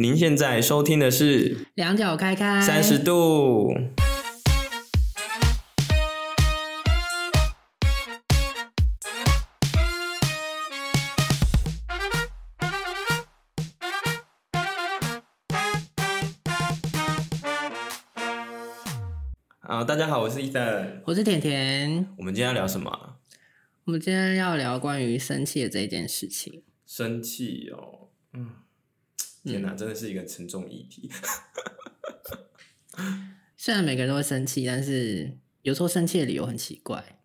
您现在收听的是两脚开开三十度。好，大家好，我是伊森，我是甜甜。我们今天要聊什么？我们今天要聊关于生气的这件事情。生气哦，嗯。天哪，真的是一个沉重议题。虽然每个人都会生气，但是有时候生气的理由很奇怪。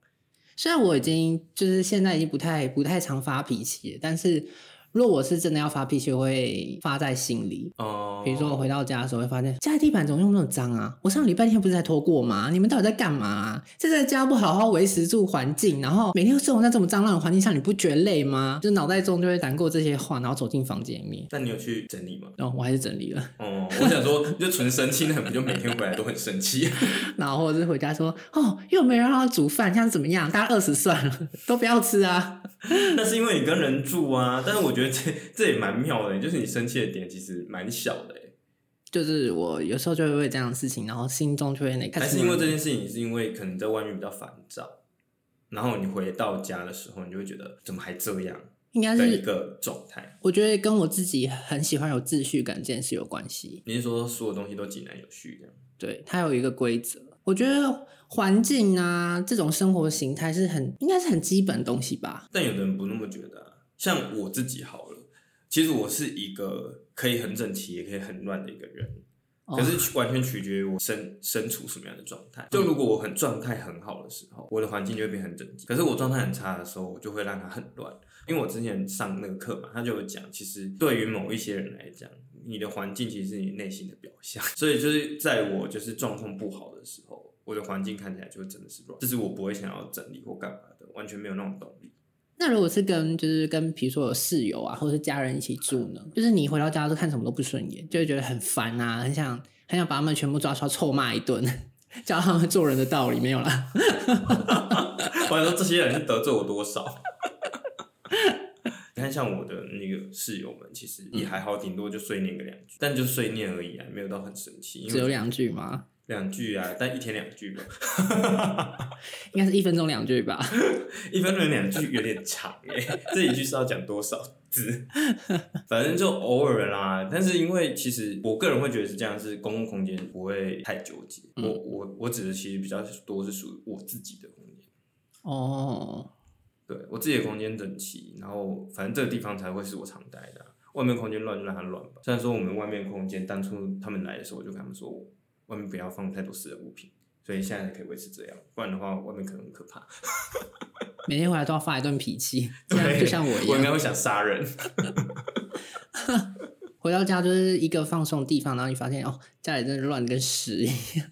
虽然我已经就是现在已经不太不太常发脾气，但是。如果我是真的要发脾气，我会发在心里。哦，比如说我回到家的时候，会发现家里地板怎么用那么脏啊？我上礼拜天不是才拖过吗？你们到底在干嘛啊？在这家不好好维持住环境，然后每天生活在这么脏乱的环境下，你不觉得累吗？就脑袋中就会难过这些话，然后走进房间里面。但你有去整理吗？哦，我还是整理了。哦，我想说，就纯生气，那不就每天回来都很生气？然后或者是回家说，哦，又没人让他煮饭，这样怎么样？大家饿死算了，都不要吃啊。那是因为你跟人住啊，但是我觉得这这也蛮妙的，就是你生气的点其实蛮小的，就是我有时候就会为这样的事情，然后心中就会那个，还是因为这件事情，是因为可能在外面比较烦躁，然后你回到家的时候，你就会觉得怎么还这样？应该是一个状态。我觉得跟我自己很喜欢有秩序感这件事有关系。你是说所有东西都井然有序这样？对，它有一个规则。我觉得环境啊，这种生活形态是很应该是很基本的东西吧。但有的人不那么觉得啊。像我自己好了，其实我是一个可以很整齐也可以很乱的一个人，可是完全取决于我身身处什么样的状态。就如果我很状态很好的时候，我的环境就会变很整齐。可是我状态很差的时候，我就会让它很乱。因为我之前上那个课嘛，他就有讲，其实对于某一些人来讲，你的环境其实是你内心的表象。所以就是在我就是状况不好的时候，我的环境看起来就真的是乱，这是我不会想要整理或干嘛的，完全没有那种动力。那如果是跟就是跟比如说有室友啊，或者是家人一起住呢？就是你回到家都看什么都不顺眼，就会觉得很烦啊，很想很想把他们全部抓出来臭骂一顿，教他们做人的道理没有啦。我想说这些人是得罪我多少？你看，像我的那个室友们，其实也还好，顶多就碎念个两句，但就碎念而已啊，没有到很生气。只有两句吗？两句啊，但一天两句吧。应该是一分钟两句吧。一分钟两句有点长哎，这一句是要讲多少字？反正就偶尔啦。但是因为其实我个人会觉得是这样，是公共空间不会太纠结。嗯、我我我指的其实比较多是属于我自己的空间。哦。对，我自己的空间整齐，然后反正这个地方才会是我常待的啊。外面空间乱就让它乱吧。虽然说我们外面空间当初他们来的时候，我就跟他们说，外面不要放太多私人物品，所以现在可以维持这样。不然的话，外面可能很可怕。每天回来都要发一顿脾气，这样就像我一样，我应该会想杀人。回到家就是一个放松的地方，然后你发现哦，家里真的乱的跟屎一样。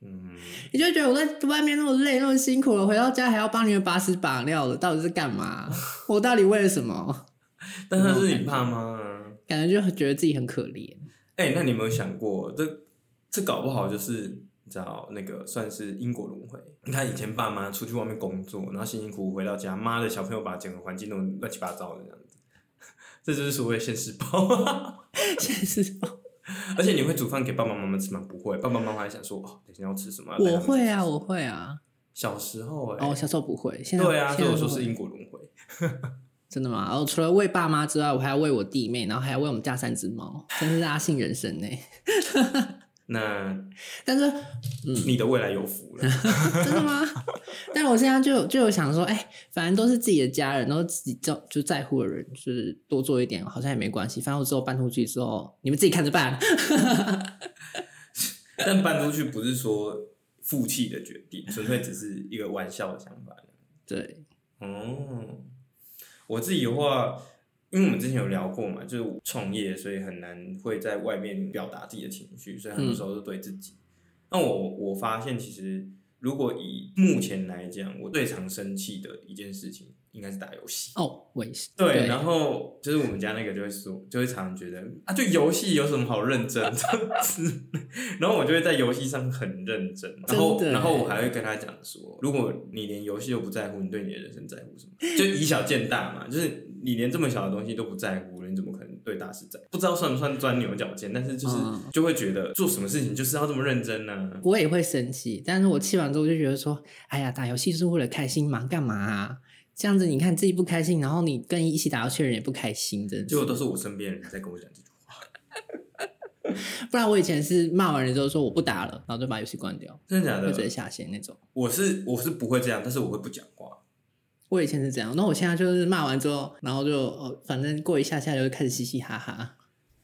嗯，你就觉得我在外面那么累，那么辛苦了，回到家还要帮你们把屎把尿的，到底是干嘛？我到底为了什么？但是是你怕吗？感觉就觉得自己很可怜。哎、欸，那你有没有想过，这这搞不好就是你知道那个算是因果轮回？你看以前爸妈出去外面工作，然后辛辛苦苦回到家，妈的小朋友把整个环境弄乱七八糟的这样子，这就是所谓现世报。现世报。而且你会煮饭给爸爸妈妈吃吗？不会，爸爸妈妈还想说哦，等下要吃什么？我会啊，我会啊。小时候哎、欸，哦，小时候不会。现在对啊，所以我说是因果轮回。真的吗？哦，除了喂爸妈之外，我还要喂我弟妹，然后还要喂我们家三只猫，真是阿信人生呢。那，但是，嗯，你的未来有福了，真的吗？但我现在就就有想说，哎、欸，反正都是自己的家人，都是自己就就在乎的人，就是多做一点，好像也没关系。反正我之后搬出去之后，你们自己看着办。但搬出去不是说负气的决定，纯粹只是一个玩笑的想法。对，哦，我自己的话。因为我们之前有聊过嘛，就是创业，所以很难会在外面表达自己的情绪，所以很多时候是对自己。那、嗯、我我发现，其实如果以目前来讲，我最常生气的一件事情，应该是打游戏。哦，我也是。对，然后就是我们家那个就会说，就会常常觉得啊，就游戏有什么好认真的？然后我就会在游戏上很认真，然后然后我还会跟他讲说，如果你连游戏都不在乎，你对你的人生在乎什么？就以小见大嘛，就是。你连这么小的东西都不在乎，你怎么可能对大师在，不知道算不算钻牛角尖，但是就是、嗯、就会觉得做什么事情就是要这么认真呢、啊。我也会生气，但是我气完之后就觉得说，哎呀，打游戏是为了开心嘛，干嘛啊？这样子你看自己不开心，然后你跟一起打游戏的人也不开心，真的。结果都是我身边人在跟我讲这句话。不然我以前是骂完人之后说我不打了，然后就把游戏关掉。真的假的？直接下线那种。我是我是不会这样，但是我会不讲话。我以前是这样，那我现在就是骂完之后，然后就哦，反正过一下下就开始嘻嘻哈哈。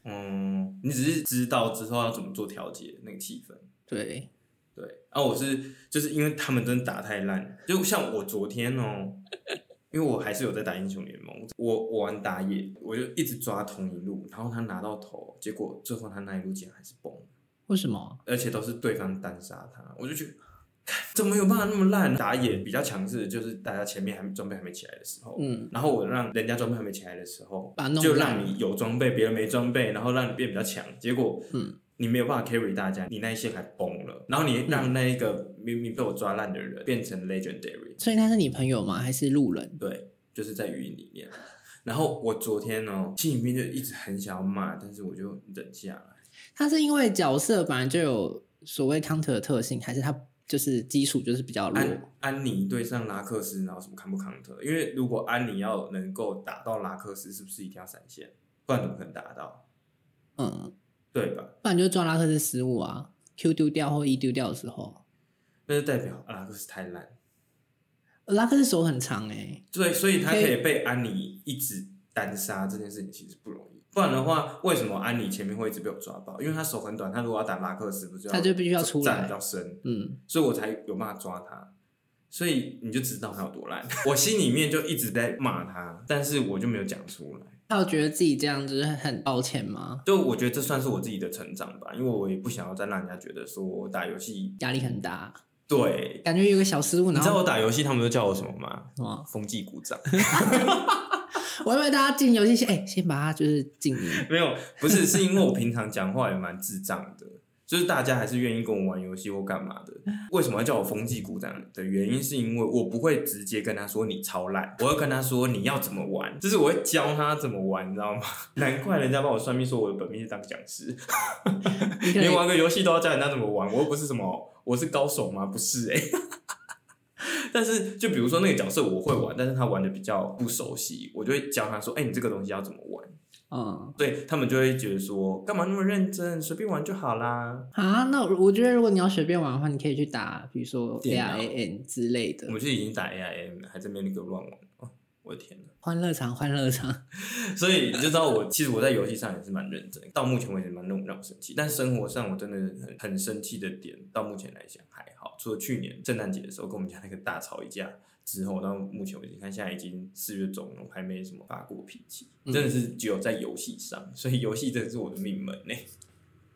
嗯，你只是知道之后要怎么做调节那个气氛。对对，啊，我是就是因为他们真的打太烂，就像我昨天哦、喔，因为我还是有在打英雄联盟，我我玩打野，我就一直抓同一路，然后他拿到头，结果最后他那一路竟然还是崩。为什么？而且都是对方单杀他，我就觉得。怎么有办法那么烂？打野比较强势，就是大家前面还装备还没起来的时候，嗯，然后我让人家装备还没起来的时候，就让你有装备，别人没装备，然后让你变比较强。结果，嗯，你没有办法 carry 大家，你那一线还崩了，然后你让那一个明明被我抓烂的人变成 legendary。所以他是你朋友吗？还是路人？对，就是在语音里面。然后我昨天呢，心里面就一直很想要骂，但是我就忍下来。他是因为角色本来就有所谓 counter 的特性，还是他？就是基础就是比较弱。安安妮对上拉克斯，然后什么看不康特？因为如果安妮要能够打到拉克斯，是不是一定要闪现？不然怎么可能打到？嗯，对吧？不然就抓拉克斯失误啊，Q 丢掉或 E 丢掉的时候，那就代表拉克斯太烂。拉克斯手很长哎、欸，对，所以他可以被安妮一直单杀，这件事情其实不容易。不然的话，为什么安妮前面会一直被我抓爆？因为他手很短，他如果要打拉克斯，不是要他就必须要出来，站比较深，嗯，所以我才有办法抓他。所以你就知道他有多烂。我心里面就一直在骂他，但是我就没有讲出来。他有觉得自己这样子很抱歉吗？就我觉得这算是我自己的成长吧，因为我也不想要再让人家觉得说我打游戏压力很大。对，感觉有个小失误。你知道我打游戏，他们都叫我什么吗？什么？风纪鼓掌。我以为大家进游戏先，哎、欸，先把它就是静音。没有，不是，是因为我平常讲话也蛮智障的，就是大家还是愿意跟我玩游戏或干嘛的。为什么要叫我风纪股长的原因，是因为我不会直接跟他说你超烂，我会跟他说你要怎么玩，就是我会教他怎么玩，你知道吗？难怪人家帮我算命说我的本命是当讲师，连玩个游戏都要教人家怎么玩，我又不是什么，我是高手吗？不是哎、欸。但是，就比如说那个角色我会玩，但是他玩的比较不熟悉，我就会教他说：“哎、欸，你这个东西要怎么玩？”嗯，对他们就会觉得说：“干嘛那么认真？随便玩就好啦。”啊，那我觉得如果你要随便玩的话，你可以去打，比如说 A I N 之类的。我们就已经打 A I N 了，还在那边那个乱玩哦。我的天呐，欢乐场，欢乐场。所以你就知道我其实我在游戏上也是蛮认真，到目前为止蛮让让我生气。但生活上我真的很很生气的点，到目前来讲还好。除了去年圣诞节的时候跟我们家那个大吵一架之后，到目前为止，看现在已经四月中了，还没什么发过脾气。真的是只有在游戏上，所以游戏真的是我的命门呢。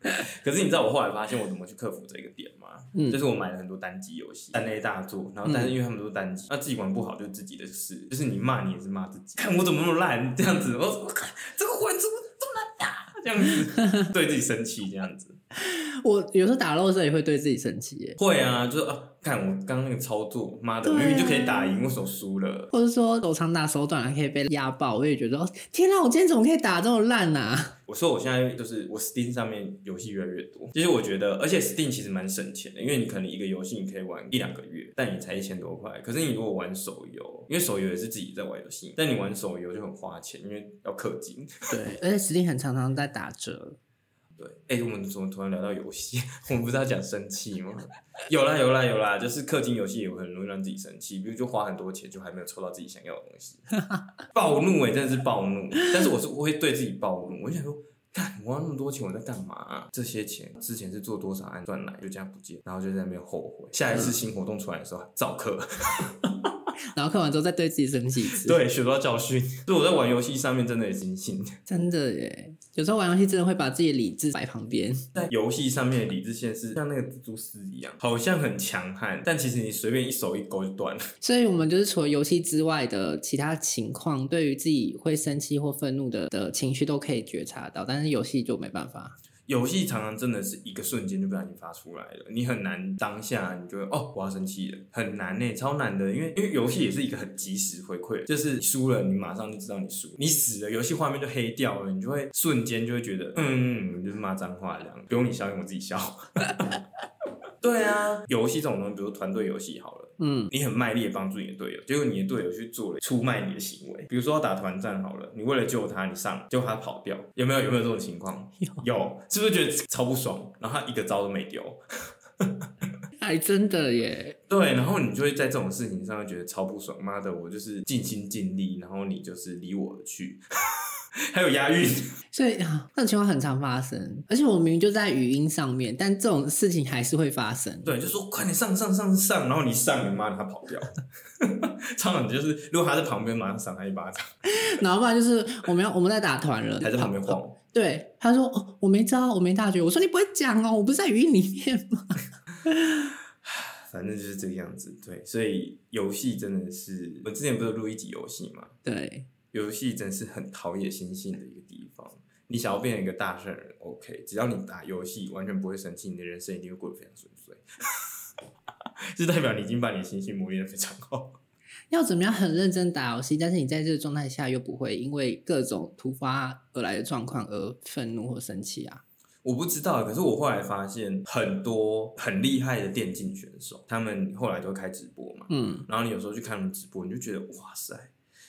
可是你知道我后来发现我怎么去克服这个点吗？嗯，就是我买了很多单机游戏，三 A 大作，然后但是因为他们都是单机，那、嗯、自己玩不好就是自己的事，就是你骂你也是骂自己，看我怎么那么烂这样子，我我靠，这个环怎么这么难打这样子，对自己生气这样子。我有时候打 LOL 也会对自己生气耶。会啊，就是啊，看我刚刚那个操作，妈的，明明就可以打赢，为什么输了？或者说手长打手短还可以被压爆，我也觉得哦，天哪，我今天怎么可以打这么烂啊？我说我现在就是我 Steam 上面游戏越来越多，其实我觉得，而且 Steam 其实蛮省钱的，因为你可能一个游戏你可以玩一两个月，但你才一千多块。可是你如果玩手游，因为手游也是自己在玩游戏，但你玩手游就很花钱，因为要氪金。对，而且 Steam 很常常在打折。对，哎、欸，我们怎么突然聊到游戏？我们不是要讲生气吗？有啦，有啦，有啦，就是氪金游戏也会很容易让自己生气，比如就花很多钱，就还没有抽到自己想要的东西，暴怒哎、欸，真的是暴怒。但是我是我会对自己暴怒，我就想说，干我花那么多钱，我在干嘛、啊？这些钱之前是做多少安赚来，就这样不见，然后就在那边后悔。下一次新活动出来的时候，照氪。然后看完之后再对自己生气一次，对，学到教训。所以我在玩游戏上面真的也心性，真的耶。有时候玩游戏真的会把自己的理智摆旁边，在游戏上面的理智线是像那个蜘蛛丝一样，好像很强悍，但其实你随便一手一勾就断了。所以，我们就是除了游戏之外的其他情况，对于自己会生气或愤怒的的情绪都可以觉察到，但是游戏就没办法。游戏常常真的是一个瞬间就不小心发出来了，你很难当下你就会哦，我要生气了，很难呢，超难的，因为因为游戏也是一个很及时回馈，就是输了你马上就知道你输，你死了游戏画面就黑掉了，你就会瞬间就会觉得嗯，就是骂脏话这样，不用你笑，用我自己笑。对啊，游戏这种东西，比如团队游戏好了。嗯，你很卖力的帮助你的队友，结果你的队友去做了出卖你的行为，比如说要打团战好了，你为了救他，你上，结果他跑掉，有没有有没有这种情况？有，有，是不是觉得超不爽？然后他一个招都没丢，还真的耶。对，然后你就会在这种事情上觉得超不爽，妈的，我就是尽心尽力，然后你就是离我而去。还有押韵，所以啊，这种情况很常发生，而且我明明就在语音上面，但这种事情还是会发生。对，就说快点上上上上，然后你上，你妈的他跑掉，超常，就是如果他在旁边，马上赏他一巴掌。然后不然就是我们要我们在打团了，还在旁边晃。对，他说哦，我没招，我没大绝。我说你不会讲哦，我不是在语音里面吗？反正就是这个样子。对，所以游戏真的是，我之前不是录一集游戏嘛？对。游戏真是很陶冶心性的一个地方。你想要变成一个大圣人，OK，只要你打游戏完全不会生气，你的人生一定会过得非常顺遂。就代表你已经把你的心性磨练的非常好。要怎么样很认真打游戏，但是你在这个状态下又不会因为各种突发而来的状况而愤怒或生气啊？我不知道，可是我后来发现很多很厉害的电竞选手，他们后来都会开直播嘛，嗯，然后你有时候去看他们直播，你就觉得哇塞。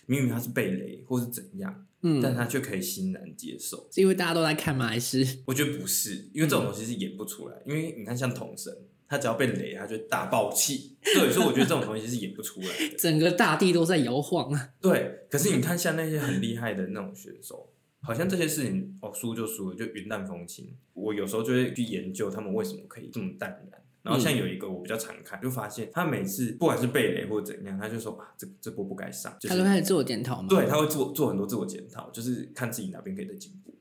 明明他是被雷或是怎样，嗯，但他却可以欣然接受，是因为大家都在看吗？还是我觉得不是，因为这种东西是演不出来。嗯、因为你看，像童神，他只要被雷，他就大爆气。对，所以我觉得这种东西是演不出来的。整个大地都在摇晃啊。对，可是你看，像那些很厉害的那种选手，好像这些事情哦，输就输了，就云淡风轻。我有时候就会去研究他们为什么可以这么淡然。然后像有一个我比较常看，就发现他每次不管是被雷或者怎样，他就说啊，这这波不该上。就是、他都开始自我检讨嘛？对，他会做做很多自我检讨，就是看自己哪边可以再进步。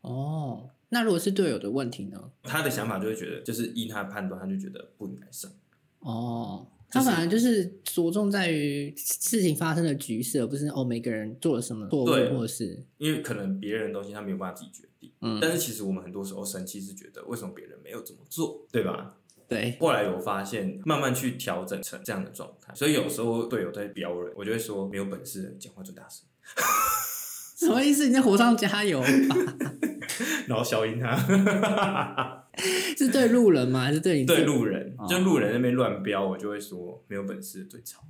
哦，那如果是队友的问题呢？他的想法就会觉得，就是依他的判断，他就觉得不应该上。哦，他反而就是着重在于事情发生的局势，而不是哦每个人做了什么错误，或者是因为可能别人的东西他没有办法自己决定。嗯，但是其实我们很多时候生气是觉得为什么别人没有这么做，对吧？对，后来有发现，慢慢去调整成这样的状态。所以有时候队友在飙人，我就会说：没有本事讲话最大声。什么意思？你在火上加油吧？然后消音他。是对路人吗？还是对你？对路人，就路人那边乱飙，我就会说：没有本事最吵。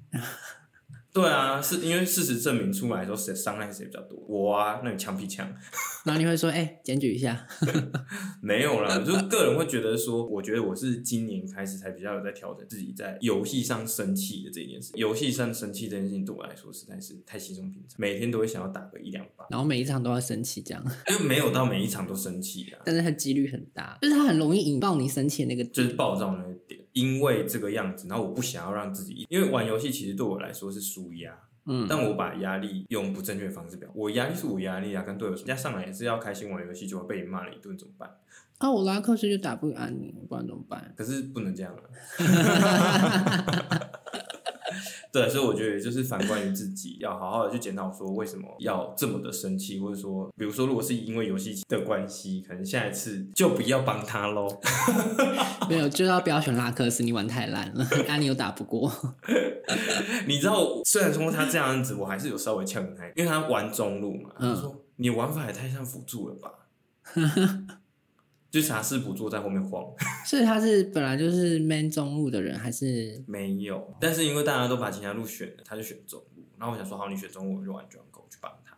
对啊，是因为事实证明出来说谁伤害谁比较多，我啊，那你枪毙枪，然后你会说，哎、欸，检举一下，没有啦，就是个人会觉得说，我觉得我是今年开始才比较有在调整自己在游戏上生气的这件事，游戏上生气这件事情对我来说实在是太稀松平常，每天都会想要打个一两把，然后每一场都要生气这样，因为没有到每一场都生气啊，但是它几率很大，就是它很容易引爆你生气的那个，就是暴躁那个点。因为这个样子，然后我不想要让自己，因为玩游戏其实对我来说是舒压，嗯，但我把压力用不正确的方式表，我压力是我压力啊，跟队友说，人家上来也是要开心玩游戏，就会被你骂了一顿，怎么办？啊，我拉克斯就打不赢你，不然怎么办？可是不能这样啊。对，所以我觉得就是反观于自己，要好好的去检讨，说为什么要这么的生气，或者说，比如说，如果是因为游戏的关系，可能下一次就不要帮他喽。没有，就要不要选拉克斯，你玩太烂了，安妮又打不过。你知道，虽然说他这样子，我还是有稍微呛他，因为他玩中路嘛，他说、嗯、你玩法也太像辅助了吧。就啥事不做，在后面晃。所以他是本来就是 man 中路的人，还是没有？但是因为大家都把其他路选了，他就选中路。然后我想说，好，你选中路，我就玩 jungle 去帮他。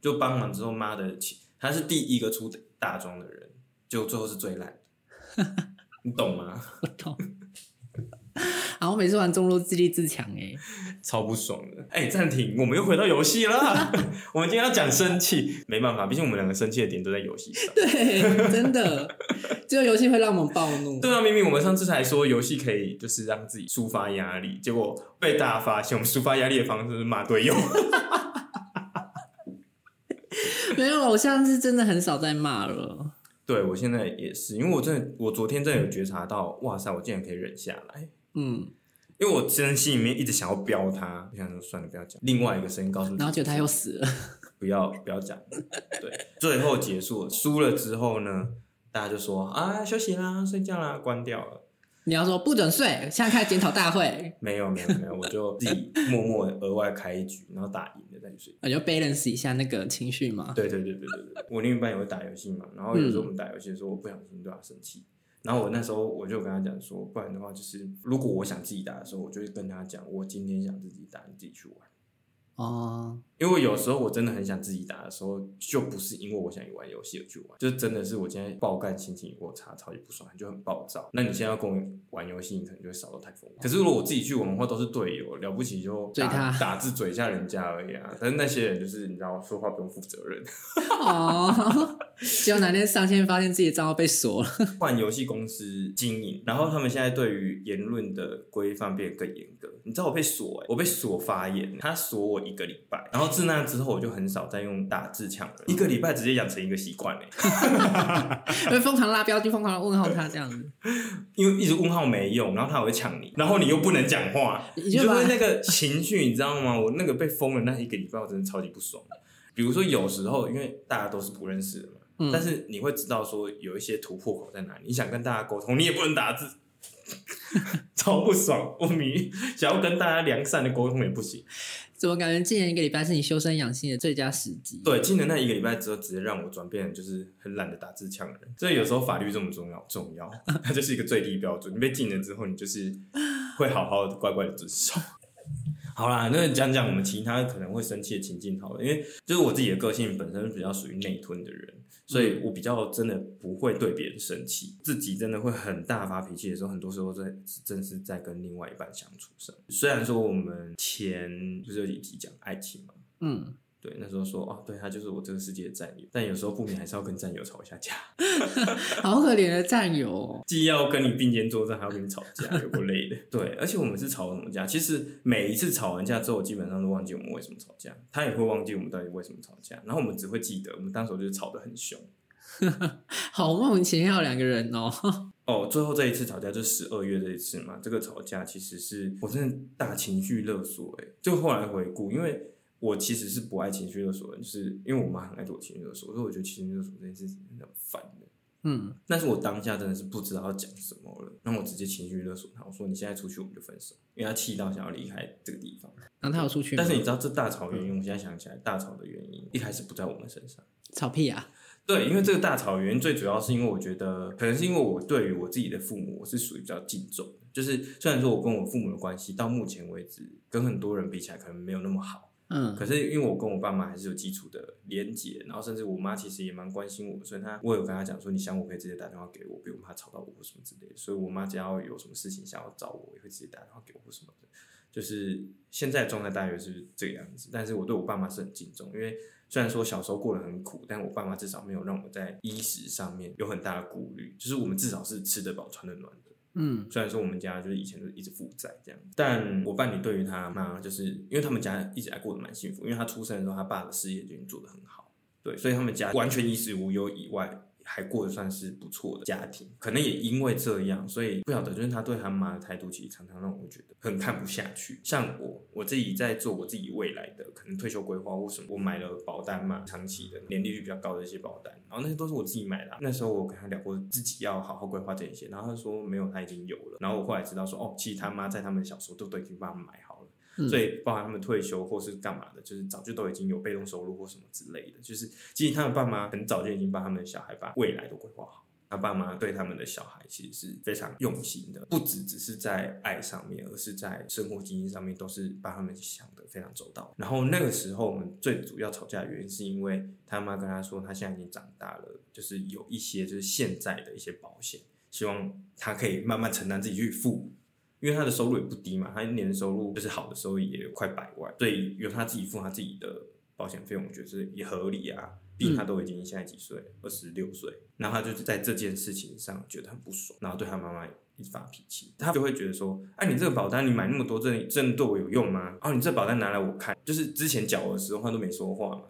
就帮忙之后，妈的，他是第一个出大装的人，就最后是最烂的。你懂吗？我懂。然后每次玩中路自立自强，哎，超不爽的。哎、欸，暂停，我们又回到游戏了。我们今天要讲生气，没办法，毕竟我们两个生气的点都在游戏上。对，真的，只有游戏会让我们暴怒。对啊，明明我们上次才说游戏可以就是让自己抒发压力，结果被大家发现，我们抒发压力的方式是骂队友。没有，我现在是真的很少在骂了。对，我现在也是，因为我真的，我昨天真的有觉察到，哇塞，我竟然可以忍下来。嗯，因为我真的心里面一直想要飙他，我想说算了，不要讲。另外一个声音告诉你，然后觉得他又死了，不要不要讲。对，最后结束了，输了之后呢，大家就说啊，休息啦，睡觉啦，关掉了。你要说不准睡，现在开检讨大会。没有没有没有，我就自己默默额外开一局，然后打赢了再去睡。我就 balance 一下那个情绪嘛。对对对对对对，我另一半也会打游戏嘛，然后有时候我们打游戏的时候，我不小心对他生气，然后我那时候我就跟他讲说，不然的话就是，如果我想自己打的时候，我就会跟他讲，我今天想自己打，你自己去玩。哦，因为有时候我真的很想自己打的时候，就不是因为我想玩游戏而去玩，就真的是我今天爆干，心情我差，超级不爽，就很暴躁。那你现在要跟我玩游戏，你可能就会少到太疯。可是如果我自己去玩的话，都是队友，了不起就打他打字嘴一下人家而已啊。但是那些人就是你知道，说话不用负责任。哦，结果哪天上线发现自己的账号被锁了，换游戏公司经营，然后他们现在对于言论的规范变得更严格。你知道我被锁、欸，我被锁发言，他锁我一个礼拜，然后自那之后我就很少再用打字抢人，一个礼拜直接养成一个习惯哎，会疯狂拉标记，疯狂问候他这样子，因为一直问号没用，然后他还会抢你，然后你又不能讲话，你就是那个情绪，你知道吗？我那个被封了那一个礼拜，我真的超级不爽。比如说有时候，因为大家都是不认识的嘛，嗯、但是你会知道说有一些突破口在哪里，你想跟大家沟通，你也不能打字。超不爽，我迷想要跟大家良善的沟通也不行。怎么感觉今年一个礼拜是你修身养性的最佳时机？对，今年那一个礼拜之后，直接让我转变，就是很懒得打字呛人。所以有时候法律这么重要，重要，它就是一个最低标准。你被禁了之后，你就是会好好的、乖乖的遵守。好啦，那讲讲我们其他可能会生气的情境好了，因为就是我自己的个性本身比较属于内吞的人。所以我比较真的不会对别人生气，自己真的会很大发脾气的时候，很多时候在正是在跟另外一半相处上。虽然说我们前就是有一集讲爱情嘛，嗯。对，那时候说哦，对他就是我这个世界的战友，但有时候不免还是要跟战友吵一下架。好可怜的战友哦，既要跟你并肩作战，还要跟你吵架，有够累的。对，而且我们是吵什么架？其实每一次吵完架之后，基本上都忘记我们为什么吵架，他也会忘记我们到底为什么吵架，然后我们只会记得我们当时就是吵得很凶。好莫名其妙两个人哦。哦，最后这一次吵架就十二月这一次嘛，这个吵架其实是我真的大情绪勒索哎，就后来回顾，因为。我其实是不爱情绪勒索的，就是因为我妈很爱对我情绪勒索，所以我觉得情绪勒索这件事情真的很烦的。嗯，但是我当下真的是不知道要讲什么了，然后我直接情绪勒索她，我说你现在出去我们就分手，因为她气到想要离开这个地方。然后她有出去，但是你知道这大吵原因？我现在想起来，大吵的原因一开始不在我们身上。吵屁啊！对，因为这个大吵原因最主要是因为我觉得，可能是因为我对于我自己的父母，我是属于比较敬重的，就是虽然说我跟我父母的关系到目前为止跟很多人比起来可能没有那么好。嗯，可是因为我跟我爸妈还是有基础的连结，然后甚至我妈其实也蛮关心我，所以她我有跟她讲说，你想我可以直接打电话给我，不用怕吵到我或什么之类的。所以我妈只要有什么事情想要找我，也会直接打电话给我或什么的。就是现在状态大约是这个样子，但是我对我爸妈是很敬重，因为虽然说小时候过得很苦，但我爸妈至少没有让我在衣食上面有很大的顾虑，就是我们至少是吃得饱穿得暖的。嗯，虽然说我们家就是以前都是一直负债这样，但我伴侣对于他妈，就是因为他们家一直还过得蛮幸福，因为他出生的时候，他爸的事业就已经做得很好，对，所以他们家完全衣食无忧以外。还过得算是不错的家庭，可能也因为这样，所以不晓得，就是他对他妈的态度，其实常常让我觉得很看不下去。像我，我自己在做我自己未来的可能退休规划或什么，我买了保单嘛，长期的年利率比较高的一些保单，然后那些都是我自己买的。那时候我跟他聊过，自己要好好规划这一些，然后他说没有，他已经有了。然后我后来知道说，哦，其实他妈在他们小时候都都已经帮他买好。所以，包含他们退休或是干嘛的，就是早就都已经有被动收入或什么之类的。就是，其实他们爸妈很早就已经帮他们的小孩把未来都规划好。他爸妈对他们的小孩其实是非常用心的，不只只是在爱上面，而是在生活经济上面都是帮他们想得非常周到。然后那个时候，我们最主要吵架的原因是因为他妈跟他说，他现在已经长大了，就是有一些就是现在的一些保险，希望他可以慢慢承担自己去付。因为他的收入也不低嘛，他一年的收入就是好的时候也有快百万，所以由他自己付他自己的保险费用，我觉得是也合理啊。毕竟他都已经现在几岁，二十六岁，然后他就是在这件事情上觉得很不爽，然后对他妈妈一直发脾气，他就会觉得说：“哎、啊，你这个保单你买那么多，真的真的对我有用吗？哦，你这保单拿来我看，就是之前缴的时候他都没说话嘛，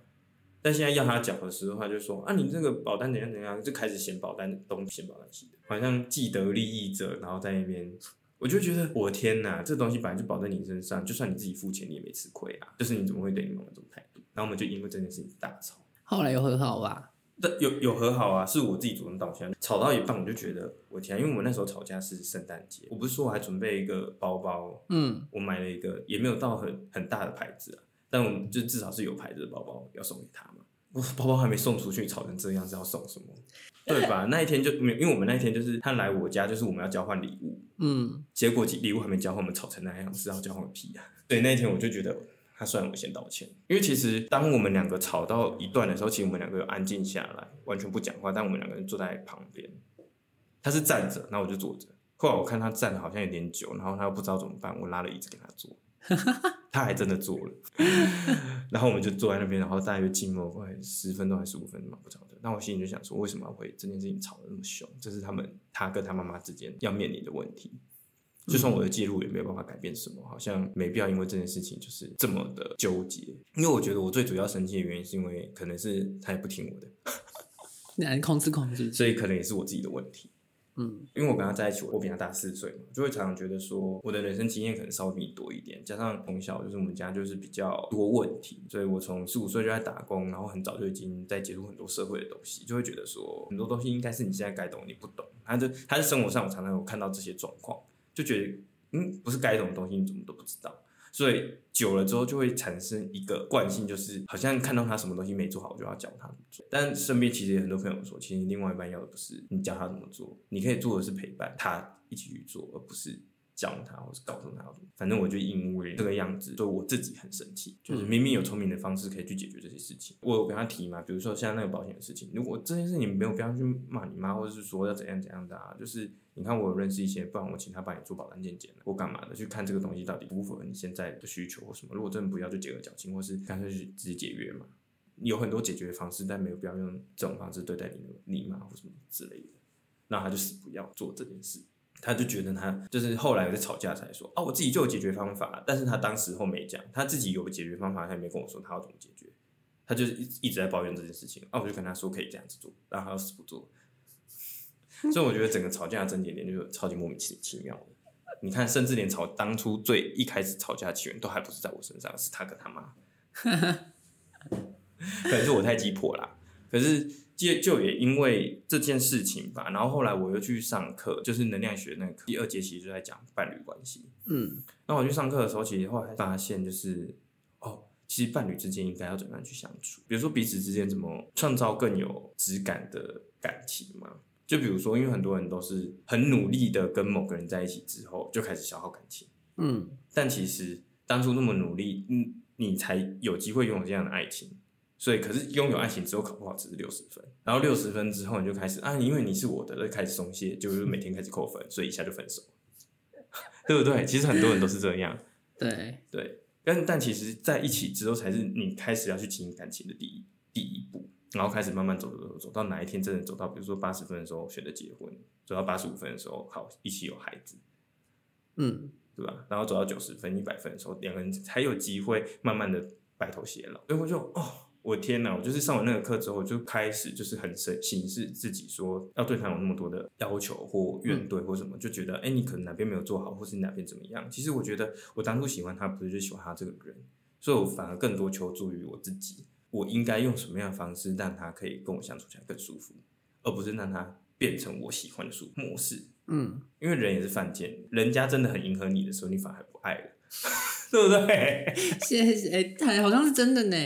但现在要他缴的时候，他就说：啊，你这个保单怎样怎样，就开始嫌保单东嫌保单西的，好像既得利益者，然后在那边。”我就觉得，我天哪，这东西本来就保在你身上，就算你自己付钱，你也没吃亏啊。就是你怎么会对你妈妈这种态度？然后我们就因为这件事情大吵。后来有和好吧？但有有和好啊，是我自己主动道歉。吵到一半我就觉得我天啊，因为我们那时候吵架是圣诞节，我不是说我还准备一个包包，嗯，我买了一个也没有到很很大的牌子啊，但我们就至少是有牌子的包包要送给他嘛。我 包包还没送出去，吵成这样子要送什么？对吧？那一天就没，因为我们那一天就是他来我家，就是我们要交换礼物，嗯，结果礼物还没交换，我们吵成那样，是要交换屁啊！对，那一天我就觉得他算我先道歉，因为其实当我们两个吵到一段的时候，其实我们两个有安静下来，完全不讲话，但我们两个人坐在旁边，他是站着，然后我就坐着。后来我看他站的好像有点久，然后他又不知道怎么办，我拉了椅子给他坐。他还真的做了，然后我们就坐在那边，然后大约静默快十分钟还是十五分钟嘛，不晓得。那我心里就想说，为什么会这件事情吵得那么凶？这是他们他跟他妈妈之间要面临的问题。就算我的记录也没有办法改变什么，好像没必要因为这件事情就是这么的纠结。因为我觉得我最主要生气的原因是因为可能是他也不听我的，难控制控制，所以可能也是我自己的问题。嗯，因为我跟他在一起，我比他大四岁嘛，就会常常觉得说，我的人生经验可能稍微比你多一点，加上从小就是我们家就是比较多问题，所以我从十五岁就在打工，然后很早就已经在接触很多社会的东西，就会觉得说很多东西应该是你现在该懂，你不懂。他就他在生活上，我常常有看到这些状况，就觉得嗯，不是该懂的东西，你怎么都不知道。所以久了之后就会产生一个惯性，就是好像看到他什么东西没做好，我就要教他怎么做。但身边其实也很多朋友说，其实另外一半要的不是你教他怎么做，你可以做的是陪伴他一起去做，而不是。教他，或是告诉他，反正我就因为这个样子，所以我自己很生气。就是明明有聪明的方式可以去解决这些事情，我有跟他提嘛，比如说像那个保险的事情，如果这件事情没有必要去骂你妈，或者是说要怎样怎样的啊，就是你看我有认识一些，不然我请他帮你做保单鉴检，我干嘛的？去看这个东西到底符不符合你现在的需求或什么？如果真的不要，就结个缴清，或是干脆去直接解约嘛。有很多解决方式，但没有必要用这种方式对待你你妈或什么之类的，那他就死不要做这件事。他就觉得他就是后来在吵架才说啊，我自己就有解决方法，但是他当时候没讲，他自己有解决方法，他也没跟我说他要怎么解决，他就是一一直在抱怨这件事情啊，我就跟他说可以这样子做，然后他又死不做，所以我觉得整个吵架的症结点就是超级莫名其妙的。你看，甚至连吵当初最一开始吵架的起源都还不是在我身上，是他跟他妈，可能是我太急迫啦，可是。就就也因为这件事情吧，然后后来我又去上课，就是能量学那课第二节，其实就在讲伴侣关系。嗯，那我去上课的时候，其实后来发现就是，哦，其实伴侣之间应该要怎么样去相处？比如说彼此之间怎么创造更有质感的感情嘛？就比如说，因为很多人都是很努力的跟某个人在一起之后，就开始消耗感情。嗯，但其实当初那么努力，嗯，你才有机会拥有这样的爱情。所以，可是拥有爱情之后考不好只是六十分，然后六十分之后你就开始啊，因为你是我的，就开始松懈，就 是每天开始扣分，所以一下就分手，对不对？其实很多人都是这样，对对，但但其实在一起之后才是你开始要去经营感情的第一第一步，然后开始慢慢走走走，走到哪一天真的走到，比如说八十分的时候选择结婚，走到八十五分的时候好一起有孩子，嗯，对吧？然后走到九十分、一百分的时候，两个人才有机会慢慢的白头偕老，所以我就哦。我天哪！我就是上完那个课之后，就开始就是很审审视自己，说要对他有那么多的要求或怨怼或什么，就觉得哎、欸，你可能哪边没有做好，或是你哪边怎么样？其实我觉得我当初喜欢他，不是就喜欢他这个人，所以我反而更多求助于我自己，我应该用什么样的方式让他可以跟我相处起来更舒服，而不是让他变成我喜欢的舒模式。嗯，因为人也是犯贱，人家真的很迎合你的时候，你反而不爱了，对不对？谢谢，哎，好像是真的呢。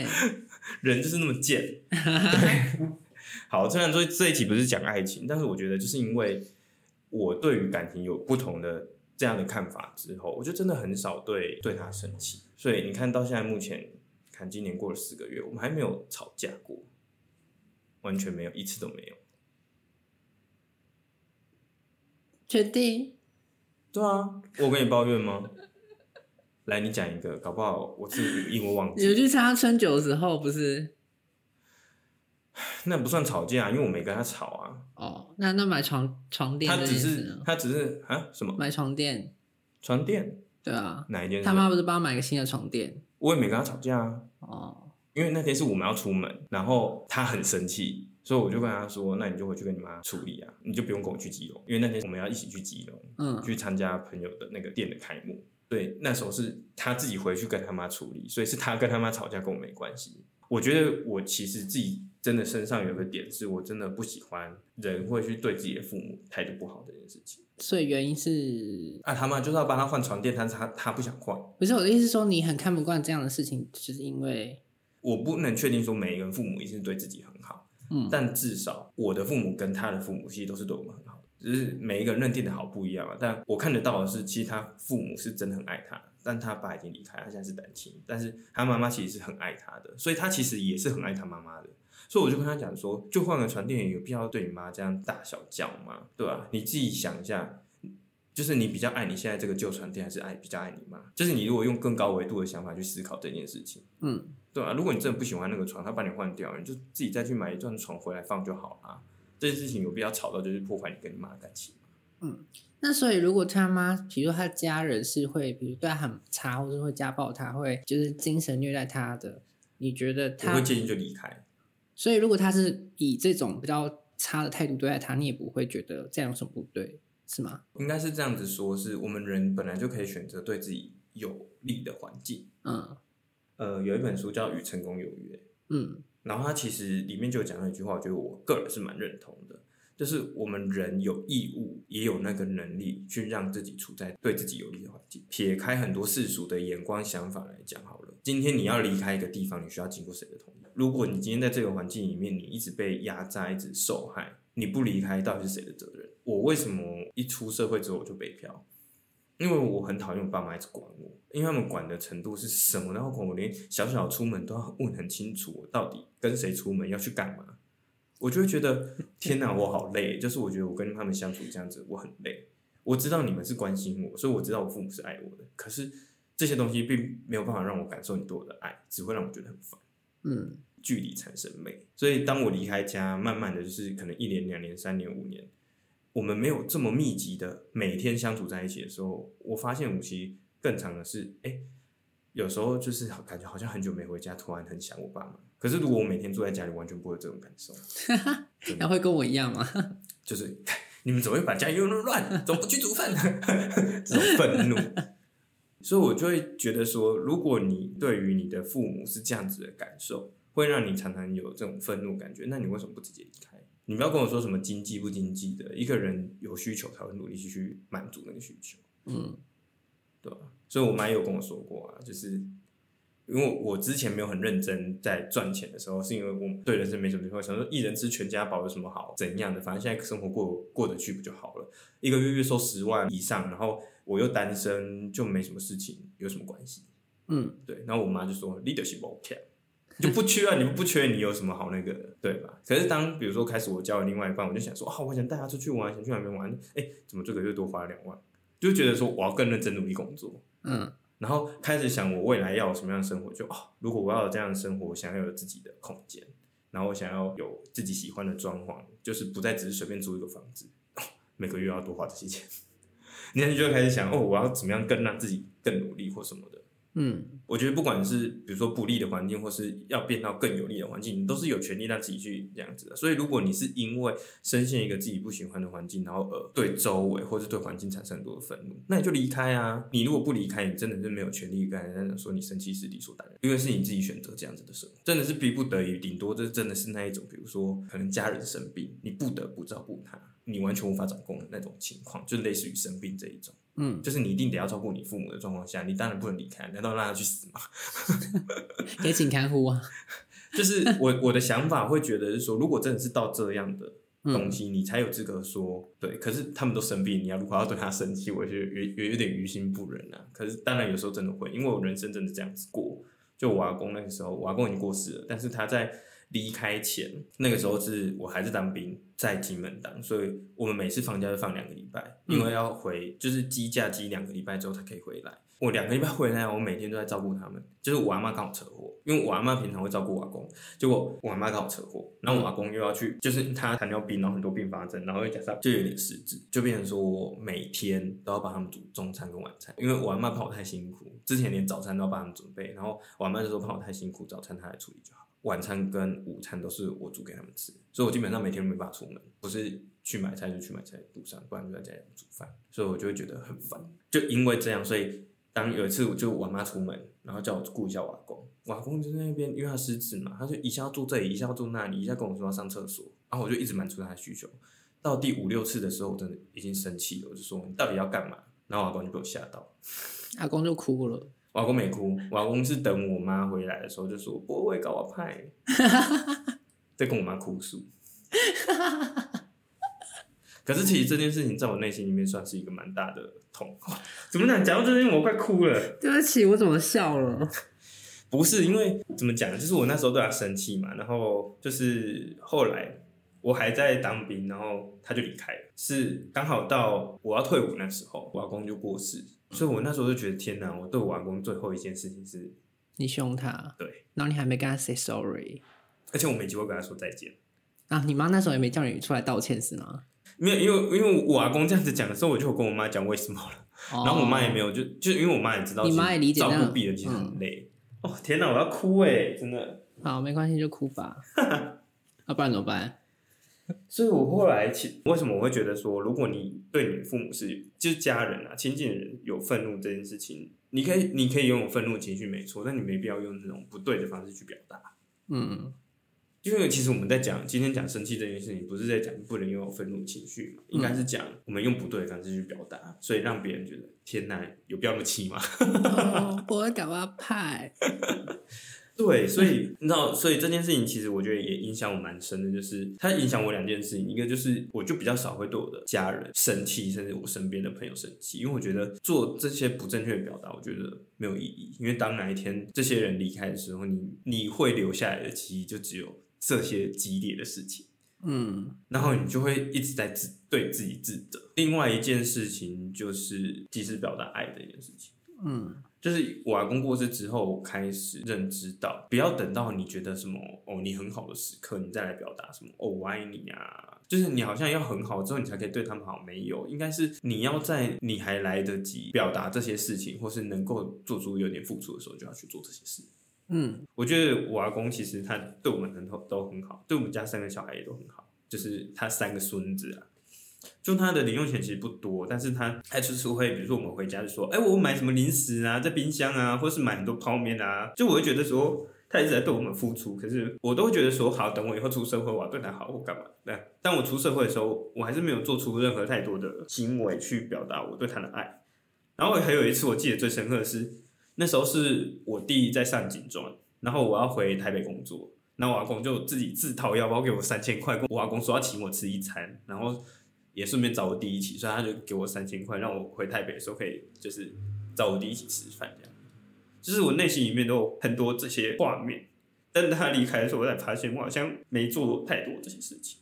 人就是那么贱，对。好，虽然说这一题不是讲爱情，但是我觉得就是因为我对于感情有不同的这样的看法之后，我就真的很少对对他生气。所以你看到现在目前，看今年过了四个月，我们还没有吵架过，完全没有，一次都没有。确定？对啊，我跟你抱怨吗？来，你讲一个，搞不好我是因为忘记。有去参加春酒的时候，不是？那不算吵架，因为我没跟他吵啊。哦，那那买床床垫，他只是他只是啊什么？买床垫？床垫？对啊。哪一件？他妈不是帮他买个新的床垫？我也没跟他吵架啊。哦。因为那天是我们要出门，然后他很生气，所以我就跟他说：“那你就回去跟你妈处理啊，你就不用跟我去基隆，因为那天我们要一起去基隆，嗯，去参加朋友的那个店的开幕。”对，那时候是他自己回去跟他妈处理，所以是他跟他妈吵架，跟我没关系。我觉得我其实自己真的身上有个点，是我真的不喜欢人会去对自己的父母态度不好这件事情。所以原因是啊，他妈就是要帮他换床垫，但是他他不想换。不是我的意思，说你很看不惯这样的事情，就是因为我不能确定说每一个人父母一定是对自己很好，嗯，但至少我的父母跟他的父母其实都是对我们很只是每一个人认定的好不一样嘛。但我看得到的是，其实他父母是真的很爱他，但他爸已经离开，他现在是单亲，但是他妈妈其实是很爱他的，所以他其实也是很爱他妈妈的。所以我就跟他讲说，就换个床垫，有必要对你妈这样大小叫吗？对吧、啊？你自己想一下，就是你比较爱你现在这个旧床垫，还是爱比较爱你妈？就是你如果用更高维度的想法去思考这件事情，嗯，对啊，如果你真的不喜欢那个床，他把你换掉，你就自己再去买一张床回来放就好了。这件事情有必要吵到就是破坏你跟你妈的感情？嗯，那所以如果他妈，比如说他家人是会，比如对他很差，或者会家暴他，会就是精神虐待他的，你觉得他我会建议就离开？所以，如果他是以这种比较差的态度对待他，你也不会觉得这样有什么不对，是吗？应该是这样子说，是我们人本来就可以选择对自己有利的环境。嗯，呃，有一本书叫《与成功有约》，嗯，然后它其实里面就讲了一句话，我觉得我个人是蛮认同的。就是我们人有义务，也有那个能力去让自己处在对自己有利的环境。撇开很多世俗的眼光、想法来讲好了，今天你要离开一个地方，你需要经过谁的同意？如果你今天在这个环境里面，你一直被压榨，一直受害，你不离开，到底是谁的责任？我为什么一出社会之后我就北漂？因为我很讨厌我爸妈一直管我，因为他们管的程度是什么？然后管我连小小出门都要问很清楚，我到底跟谁出门，要去干嘛？我就会觉得天哪，我好累。就是我觉得我跟他们相处这样子，我很累。我知道你们是关心我，所以我知道我父母是爱我的。可是这些东西并没有办法让我感受你对我的爱，只会让我觉得很烦。嗯，距离产生美。所以当我离开家，慢慢的就是可能一年、两年、三年、五年，我们没有这么密集的每天相处在一起的时候，我发现我其实更长的是，哎，有时候就是感觉好像很久没回家，突然很想我爸妈。可是如果我每天住在家里，完全不会有这种感受。那会跟我一样吗？就是你们怎么会把家用那么乱？怎么不去煮饭呢？这种愤怒，所以我就会觉得说，如果你对于你的父母是这样子的感受，会让你常常有这种愤怒感觉，那你为什么不直接离开？你不要跟我说什么经济不经济的，一个人有需求才会努力去去满足那个需求。嗯，对吧？所以我妈有跟我说过啊，就是。因为我之前没有很认真在赚钱的时候，是因为我对人生没什么规划，想说一人吃全家饱有什么好怎样的，反正现在生活过过得去不就好了？一个月月收十万以上，然后我又单身，就没什么事情，有什么关系？嗯，对。然后我妈就说：“leadership OK，就不缺啊，你们不缺，你有什么好那个的，对吧？”可是当比如说开始我交了另外一半，我就想说：“啊，我想带他出去玩，想去哪边玩？哎，怎么这个月多花了两万？”就觉得说我要更认真努力工作。嗯。然后开始想我未来要有什么样的生活，就哦，如果我要有这样的生活，我想要有自己的空间，然后我想要有自己喜欢的装潢，就是不再只是随便租一个房子，哦，每个月要多花这些钱，你就会开始想哦，我要怎么样更让自己更努力或什么的。嗯，我觉得不管是比如说不利的环境，或是要变到更有利的环境，你都是有权利让自己去这样子的。所以，如果你是因为深陷一个自己不喜欢的环境，然后呃对周围或是对环境产生很多的愤怒，那你就离开啊！你如果不离开，你真的是没有权利跟人家说你生气是理所当然，因为是你自己选择这样子的生活，真的是逼不得已，顶多这真的是那一种，比如说可能家人生病，你不得不照顾他，你完全无法掌控的那种情况，就类似于生病这一种。嗯，就是你一定得要照顾你父母的状况下，你当然不能离开，难道让他去死吗？可以请看护啊。就是我我的想法会觉得是说，如果真的是到这样的东西，嗯、你才有资格说对。可是他们都生病，你要如果要对他生气，我觉得有有有点于心不忍啊。可是当然有时候真的会，因为我人生真的这样子过。就我阿公那个时候，我阿公已经过世了，但是他在。离开前那个时候是我还是当兵，在金门当，所以我们每次放假就放两个礼拜，因为要回就是积假积两个礼拜之后才可以回来。我两个礼拜回来，我每天都在照顾他们。就是我阿妈刚好车祸，因为我阿妈平常会照顾我阿公，结果我阿妈刚好车祸，然后我阿公又要去，就是他糖尿病，然后很多并发症，然后又加上就有点失智，就变成说我每天都要帮他们煮中餐跟晚餐，因为我阿妈怕我太辛苦，之前连早餐都要帮他们准备，然后我阿妈就说怕我太辛苦，早餐他来处理就好。晚餐跟午餐都是我煮给他们吃，所以我基本上每天都没办法出门，不是去买菜就去买菜路上，不然就在家里煮饭，所以我就会觉得很烦。就因为这样，所以当有一次我就我妈出门，然后叫我顾一下我阿公，我阿公就在那边，因为他失智嘛，他就一下要坐这里，一下要坐那里，一下跟我说要上厕所，然后我就一直满足他的需求。到第五六次的时候，我真的已经生气了，我就说你到底要干嘛？然后我阿公就被我吓到，阿公就哭了。我阿公没哭，我阿公是等我妈回来的时候就说不会搞我派，在跟我妈哭诉。可是其实这件事情在我内心里面算是一个蛮大的痛。怎么讲？讲到这边我快哭了。对不起，我怎么笑了？不是因为怎么讲，就是我那时候对他生气嘛，然后就是后来。我还在当兵，然后他就离开了。是刚好到我要退伍那时候，我阿公就过世，所以我那时候就觉得天哪！我对我阿公最后一件事情是，你凶他，对，然后你还没跟他 say sorry，而且我没机会跟他说再见啊！你妈那时候也没叫你出来道歉是吗？没有，因为因为我阿公这样子讲的时候，我就跟我妈讲为什么了，哦、然后我妈也没有，就就因为我妈也知道，你妈也理解，照顾病人其实很累。嗯、哦天哪，我要哭哎，真的。好，没关系，就哭吧。要、啊、不然怎么办？所以，我后来其为什么我会觉得说，如果你对你父母是就是家人啊、亲近的人有愤怒这件事情，你可以你可以拥有愤怒情绪没错，但你没必要用那种不对的方式去表达。嗯，因为其实我们在讲今天讲生气这件事情，不是在讲不能拥有愤怒情绪嘛，应该是讲我们用不对的方式去表达，所以让别人觉得天哪，有必要那么气吗？哦、我会搞阿派。对，所以你知道，所以这件事情其实我觉得也影响我蛮深的，就是它影响我两件事情，一个就是我就比较少会对我的家人生气，甚至我身边的朋友生气，因为我觉得做这些不正确的表达，我觉得没有意义，因为当哪一天这些人离开的时候，你你会留下来的记忆就只有这些激烈的事情，嗯，然后你就会一直在自对自己自责。另外一件事情就是及时表达爱的一件事情，嗯。就是我阿公过世之后，开始认知到，不要等到你觉得什么哦，你很好的时刻，你再来表达什么哦，我爱你啊。就是你好像要很好之后，你才可以对他们好。没有，应该是你要在你还来得及表达这些事情，或是能够做出有点付出的时候，就要去做这些事。嗯，我觉得我阿公其实他对我们很好，都很好，对我们家三个小孩也都很好，就是他三个孙子啊。就他的零用钱其实不多，但是他还就是会，比如说我们回家就说，哎、我买什么零食啊，在冰箱啊，或是买很多泡面啊，就我会觉得说，他一直在对我们付出，可是我都会觉得说，好，等我以后出社会，我要对他好或干嘛。对，当我出社会的时候，我还是没有做出任何太多的行为去表达我对他的爱。然后还有一次我记得最深刻的是，那时候是我弟在上警专，然后我要回台北工作，那我阿公就自己自掏腰包给我三千块，跟我阿公说要请我吃一餐，然后。也顺便找我弟一起，所以他就给我三千块，让我回台北的时候可以就是找我弟一起吃饭，这样。就是我内心里面都有很多这些画面，但他离开的时候，我才发现我好像没做太多这些事情。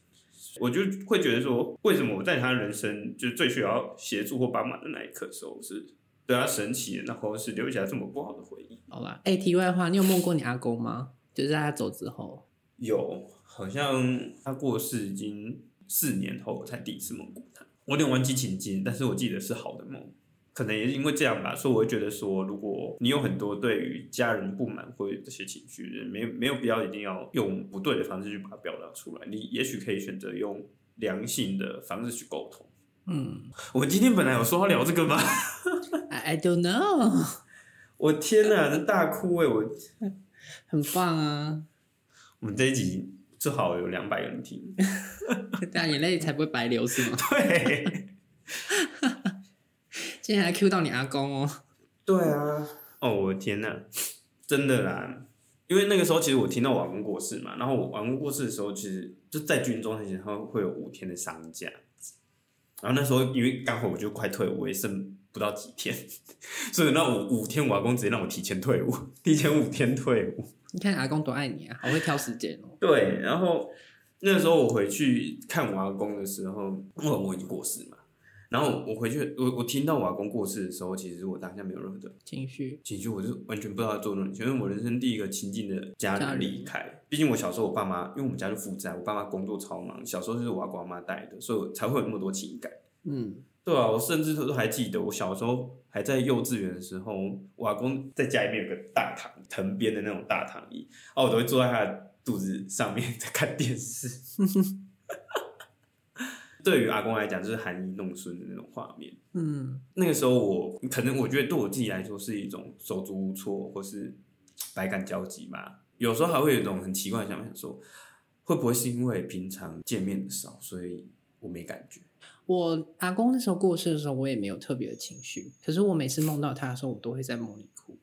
我就会觉得说，为什么我在他人生就是最需要协助或帮忙的那一刻的时候，是对他神奇，然后是留下这么不好的回忆。好吧，哎、欸，题外话，你有梦过你阿公吗？就是在他走之后，有，好像他过世已经。四年后我才第一次梦过他，我有点忘记情节，但是我记得是好的梦，可能也是因为这样吧，所以我会觉得说，如果你有很多对于家人不满或者这些情绪，没没有必要一定要用不对的方式去把它表达出来，你也许可以选择用良性的方式去沟通。嗯，我们今天本来有说要聊这个吗？I don't know。我天哪，这大哭哎，我很棒啊！我们这一集。最好有两百个人听，这样眼泪才不会白流，是吗？对。今天还 Q 到你阿公哦。对啊。哦，我的天哪，真的啦！因为那个时候其实我听到我阿公过世嘛，然后我阿公过世的时候，其实就在军中，其实他会有五天的丧假。然后那时候因为刚好我就快退伍，我也剩不到几天，所以那五五天我阿公直接让我提前退伍，提前五天退伍。你看阿公多爱你啊，好会挑时间哦。对，然后那个时候我回去看我阿公的时候，我阿公已经过世嘛。然后我回去，我我听到我阿公过世的时候，其实我当下没有任何的情绪，情绪我是完全不知道做什么，因为我人生第一个亲近的家人离开。毕竟我小时候我爸妈，因为我们家就负债，我爸妈工作超忙，小时候就是我阿公阿妈带的，所以才会有那么多情感。嗯。对啊，我甚至都还记得，我小时候还在幼稚园的时候，我阿公在家里面有个大躺藤编的那种大躺椅，哦，我都会坐在他的肚子上面在看电视。对于阿公来讲，就是含饴弄孙的那种画面。嗯，那个时候我可能我觉得对我自己来说是一种手足无措，或是百感交集吧。有时候还会有一种很奇怪的想法，想说会不会是因为平常见面的少，所以我没感觉。我阿公那时候过世的时候，我也没有特别的情绪。可是我每次梦到他的时候，我都会在梦里哭。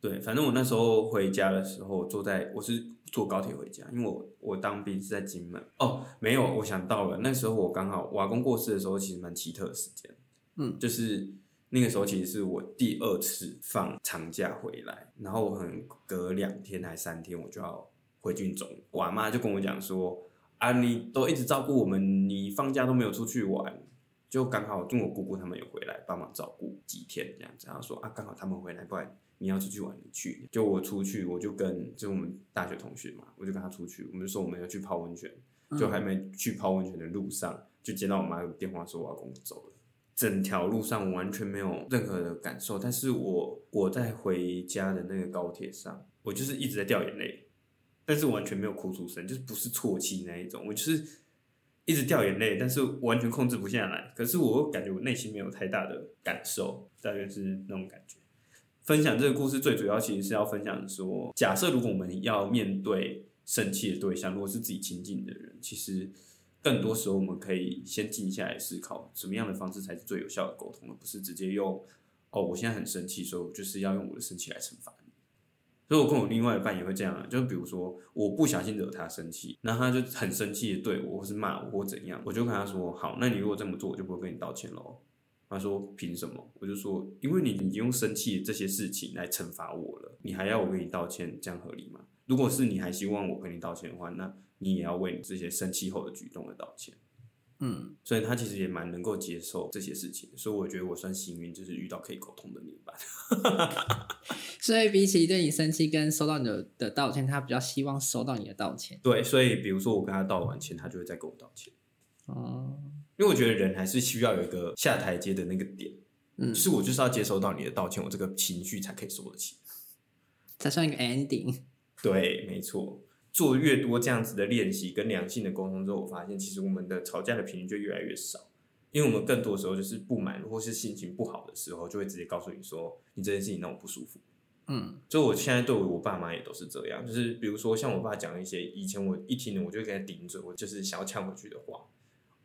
对，反正我那时候回家的时候，坐在我是坐高铁回家，因为我我当兵是在金门。哦，没有，我想到了，那时候我刚好我阿公过世的时候，其实蛮奇特的时间。嗯，就是那个时候其实是我第二次放长假回来，然后我可能隔两天还三天我就要回军中。我阿妈就跟我讲说。啊，你都一直照顾我们，你放假都没有出去玩，就刚好跟我姑姑他们有回来帮忙照顾几天这样子。然后说啊，刚好他们回来，不然你要出去玩，你去。就我出去，我就跟就我们大学同学嘛，我就跟他出去，我们就说我们要去泡温泉，就还没去泡温泉的路上，就接到我妈的电话说我阿公走了。整条路上我完全没有任何的感受，但是我我在回家的那个高铁上，我就是一直在掉眼泪。但是完全没有哭出声，就是不是啜泣那一种，我就是一直掉眼泪，但是完全控制不下来。可是我感觉我内心没有太大的感受，大约是那种感觉。分享这个故事最主要其实是要分享说，假设如果我们要面对生气的对象，如果是自己亲近的人，其实更多时候我们可以先静下来思考，什么样的方式才是最有效的沟通，而不是直接用哦，我现在很生气，所以我就是要用我的生气来惩罚。所以我跟我另外一半也会这样，就比如说我不小心惹他生气，那他就很生气的对我，或是骂我或怎样，我就跟他说：好，那你如果这么做，我就不会跟你道歉喽。他说：凭什么？我就说：因为你已经用生气这些事情来惩罚我了，你还要我跟你道歉，这样合理吗？如果是你还希望我跟你道歉的话，那你也要为你这些生气后的举动而道歉。嗯，所以他其实也蛮能够接受这些事情，所以我觉得我算幸运，就是遇到可以沟通的另一半。所以比起对你生气跟收到你的的道歉，他比较希望收到你的道歉。对，所以比如说我跟他道完歉，他就会再跟我道歉。哦，因为我觉得人还是需要有一个下台阶的那个点，嗯，是我就是要接收到你的道歉，我这个情绪才可以收得起，才算一个 ending。对，没错。做越多这样子的练习跟良性的沟通之后，我发现其实我们的吵架的频率就越来越少，因为我们更多的时候就是不满或是心情不好的时候，就会直接告诉你说，你这件事情让我不舒服。嗯，就我现在对我爸妈也都是这样，就是比如说像我爸讲一些以前我一听我就给他顶嘴，我就是想要呛回去的话。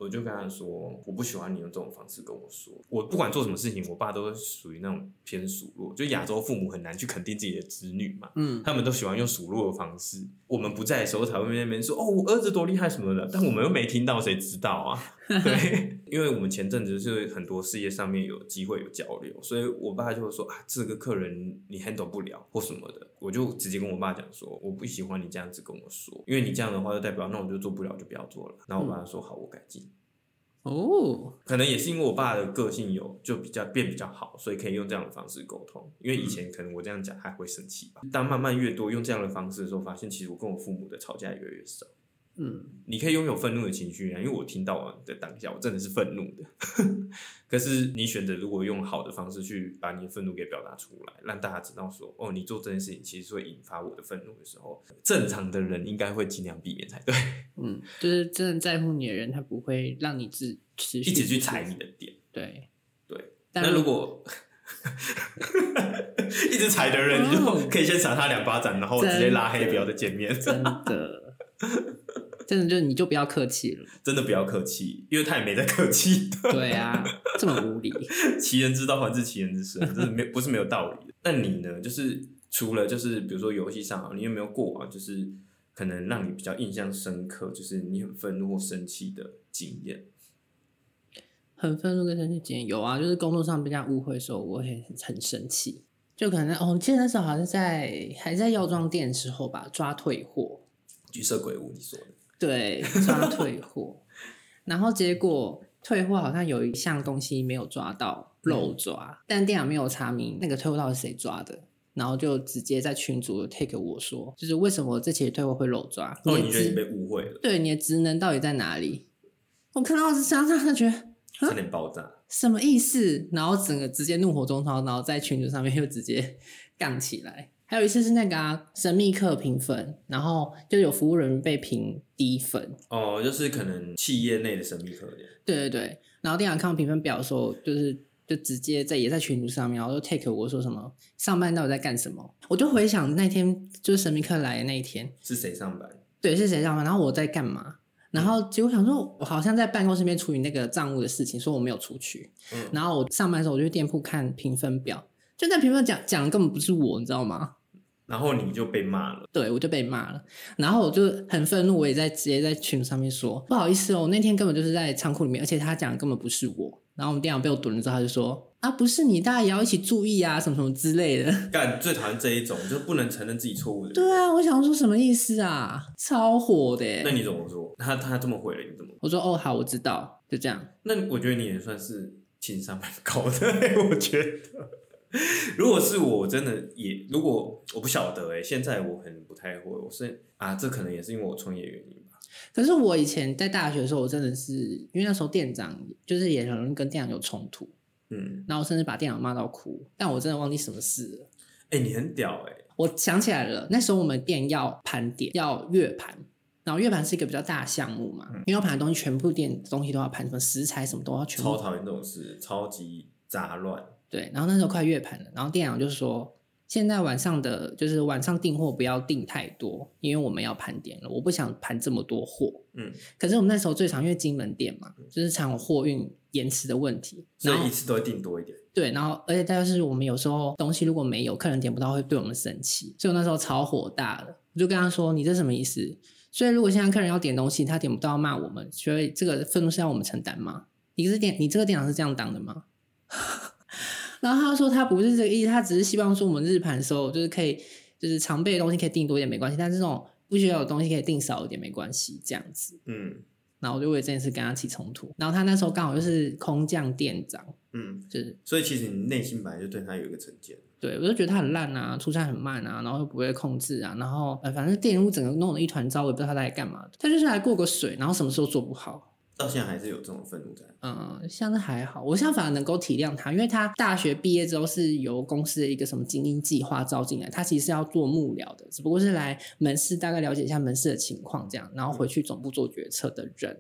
我就跟他说，我不喜欢你用这种方式跟我说。我不管做什么事情，我爸都是属于那种偏数落。就亚洲父母很难去肯定自己的子女嘛，嗯，他们都喜欢用数落的方式。我们不在的时候才会那边说，哦，我儿子多厉害什么的，但我们又没听到，谁知道啊？对，因为我们前阵子是很多事业上面有机会有交流，所以我爸就会说啊，这个客人你 handle 不了或什么的，我就直接跟我爸讲说，我不喜欢你这样子跟我说，因为你这样的话就代表那我就做不了，就不要做了。然后我爸说好，我改进。哦，可能也是因为我爸的个性有就比较变比较好，所以可以用这样的方式沟通。因为以前可能我这样讲他会生气吧。但慢慢越多用这样的方式的时候，发现其实我跟我父母的吵架越来越少。嗯，你可以拥有愤怒的情绪啊，因为我听到的当下，我真的是愤怒的。可是你选择如果用好的方式去把你的愤怒给表达出来，让大家知道说，哦，你做这件事情其实会引发我的愤怒的时候，正常的人应该会尽量避免才对。嗯，就是真的在乎你的人，他不会让你自持续一直去踩你的点。对对，那如果 一直踩的人，你就可以先赏他两巴掌，然后直接拉黑，不要再见面。真的。真的就你就不要客气了，真的不要客气，因为他也没在客气。对啊，这么无理，其人之道还治其人之身，这是没不是没有道理的。那你呢？就是除了就是比如说游戏上，你有没有过啊？就是可能让你比较印象深刻，就是你很愤怒或生气的经验。很愤怒跟生气经验有啊，就是工作上被人家误会的时候，我会很生气。就可能哦，我记得那时候好像在还在药妆店的时候吧，抓退货。橘色鬼屋，你说的对，抓退货，然后结果退货好像有一项东西没有抓到，漏抓，嗯、但店长没有查明那个退货到底是谁抓的，然后就直接在群组 take 我说，就是为什么这期退货会漏抓？哦，你觉得你被误会了？对，你的职能到底在哪里？我看到是想想，他觉得差点爆炸，什么意思？然后整个直接怒火中烧，然后在群组上面又直接 杠起来。还有一次是那个啊，神秘客评分，然后就有服务人员被评低分。哦，就是可能企业内的神秘客。对对对，然后店长看我评分表的时候，就是就直接在也在群组上面，然后就 take 我说什么上班到底在干什么？我就回想那天就是神秘客来的那一天是谁上班？对，是谁上班？然后我在干嘛？然后结果想说，我好像在办公室里面处理那个账务的事情，说我没有出去。嗯。然后我上班的时候，我就去店铺看评分表，就在评分讲讲的根本不是我，你知道吗？然后你就被骂了，对，我就被骂了，然后我就很愤怒，我也在直接在群上面说不好意思哦，我那天根本就是在仓库里面，而且他讲的根本不是我。然后我们店长被我怼了之后，他就说啊，不是你，大家也要一起注意啊，什么什么之类的。干，最讨厌这一种，就不能承认自己错误的。对啊，我想说什么意思啊？超火的。那你怎么说？他他这么回了，你怎么？我说哦，好，我知道，就这样。那我觉得你也算是情商蛮高的，我觉得。如果是我，真的也如果我不晓得哎，现在我可能不太会。我是啊，这可能也是因为我创业原因吧。可是我以前在大学的时候，我真的是因为那时候店长就是也很容易跟店长有冲突，嗯，然后甚至把店长骂到哭。但我真的忘记什么事了。哎，你很屌哎！我想起来了，那时候我们店要盘点，要月盘，然后月盘是一个比较大的项目嘛，嗯、因为要盘的东西全部店东西都要盘，什么食材什么都要全部。超讨厌这种事，超级杂乱。对，然后那时候快月盘了，然后店长就说：“现在晚上的就是晚上订货不要订太多，因为我们要盘点了，我不想盘这么多货。”嗯，可是我们那时候最常因为金门店嘛，就是常有货运延迟的问题，所以一次都会订多一点。对，然后而且再就是我们有时候东西如果没有，客人点不到会对我们生气，所以我那时候超火大了，我就跟他说：“你这什么意思？所以如果现在客人要点东西，他点不到要骂我们，所以这个愤怒是要我们承担吗？你是店，你这个店长是这样当的吗？” 然后他说他不是这个意思，他只是希望说我们日盘的时候就是可以，就是常备的东西可以订多一点没关系，但是这种不需要的东西可以订少一点没关系，这样子。嗯，然后我就为这件事跟他起冲突。然后他那时候刚好就是空降店长，嗯，就是所以其实你内心本来就对他有一个成见。对，我就觉得他很烂啊，出餐很慢啊，然后又不会控制啊，然后呃反正店务整个弄得一团糟，我也不知道他在干嘛。他就是来过个水，然后什么时候做不好。到现在还是有这种愤怒在。嗯，现在还好，我现在反而能够体谅他，因为他大学毕业之后是由公司的一个什么精英计划招进来，他其实是要做幕僚的，只不过是来门市大概了解一下门市的情况这样，然后回去总部做决策的人。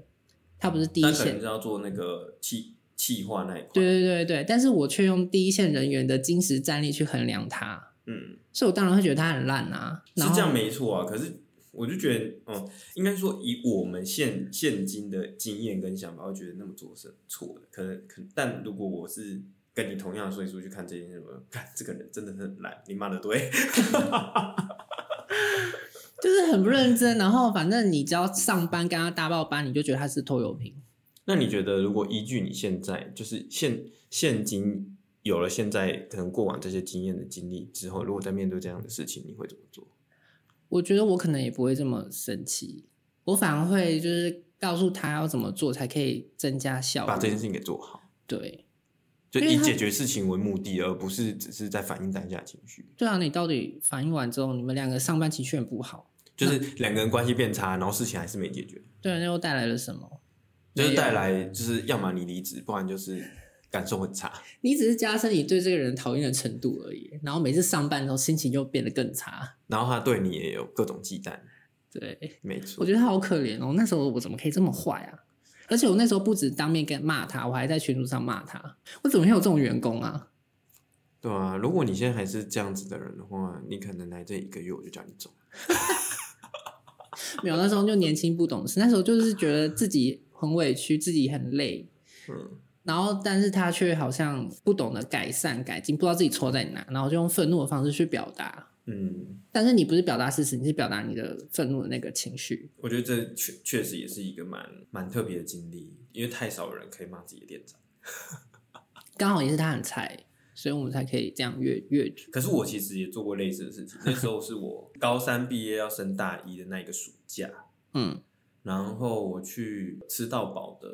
他不是第一线，他可能是要做那个企企划那一块。对对对对，但是我却用第一线人员的精实战力去衡量他。嗯，所以我当然会觉得他很烂啊。是这样没错啊，可是。我就觉得，嗯，应该说以我们现现今的经验跟想法，我觉得那么做是错的。可能，可能，但如果我是跟你同样的岁数去看这件事，我看这个人真的是很懒，你骂的对，就是很不认真。然后反正你只要上班跟他搭报班，你就觉得他是拖油瓶。那你觉得，如果依据你现在就是现现今有了现在可能过往这些经验的经历之后，如果在面对这样的事情，你会怎么做？我觉得我可能也不会这么生气，我反而会就是告诉他要怎么做才可以增加效率，把这件事情给做好。对，就以解决事情为目的，而不是只是在反映当下情绪。对啊，你到底反映完之后，你们两个上班情绪很不好，就是两个人关系变差，然后事情还是没解决。对啊，那又带来了什么？就是带来就是要么你离职，不然就是。感受很差，你只是加深你对这个人讨厌的程度而已。然后每次上班的时候心情就变得更差，然后他对你也有各种忌惮。对，没错。我觉得他好可怜哦。那时候我怎么可以这么坏啊？而且我那时候不止当面跟骂他，我还在群组上骂他。我怎么会有这种员工啊？对啊，如果你现在还是这样子的人的话，你可能来这一个月我就叫你走。没有，那时候就年轻不懂事，那时候就是觉得自己很委屈，自己很累。嗯。然后，但是他却好像不懂得改善、改进，不知道自己错在哪，然后就用愤怒的方式去表达。嗯，但是你不是表达事实，你是表达你的愤怒的那个情绪。我觉得这确确实也是一个蛮蛮特别的经历，因为太少人可以骂自己的店长。刚好也是他很菜，所以我们才可以这样越越。可是我其实也做过类似的事情，那时候是我高三毕业要升大一的那一个暑假。嗯，然后我去吃到饱的。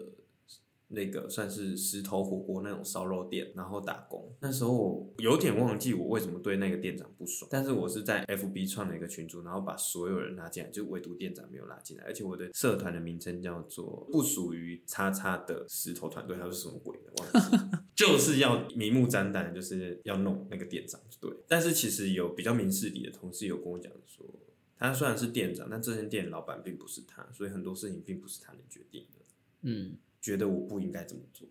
那个算是石头火锅那种烧肉店，然后打工。那时候我有点忘记我为什么对那个店长不爽，但是我是在 FB 创了一个群组，然后把所有人拉进来，就唯独店长没有拉进来。而且我的社团的名称叫做“不属于叉叉的石头团队”还是什么鬼的，忘记了。就是要明目张胆，就是要弄那个店长，对。但是其实有比较明事理的同事有跟我讲说，他虽然是店长，但这间店老板并不是他，所以很多事情并不是他能决定的。嗯，觉得我不应该这么做。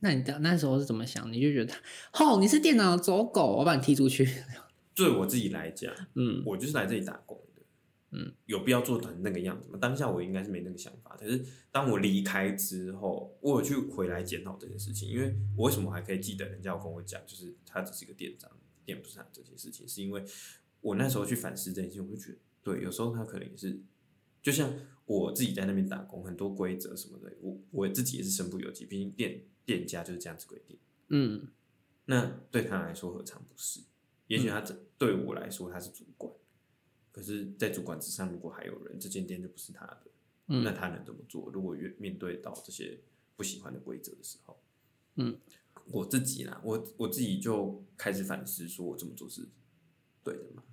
那你那时候是怎么想？你就觉得，吼，你是店长的走狗，我把你踢出去。对我自己来讲，嗯，我就是来这里打工的，嗯，有必要做成那个样子吗？当下我应该是没那个想法，可是当我离开之后，我有去回来检讨这件事情，因为我为什么还可以记得人家有跟我讲，就是他只是一个店长，店不是他这些事情，是因为我那时候去反思这件事情，我就觉得，对，有时候他可能也是，就像我自己在那边打工，很多规则什么的，我我自己也是身不由己，毕竟店店家就是这样子规定，嗯，那对他来说何尝不是？也许他这对我来说他是主管，可是，在主管之上，如果还有人，这间店就不是他的，嗯，那他能怎么做？如果面对到这些不喜欢的规则的时候，嗯，我自己啦，我我自己就开始反思，说我这么做是对的嘛？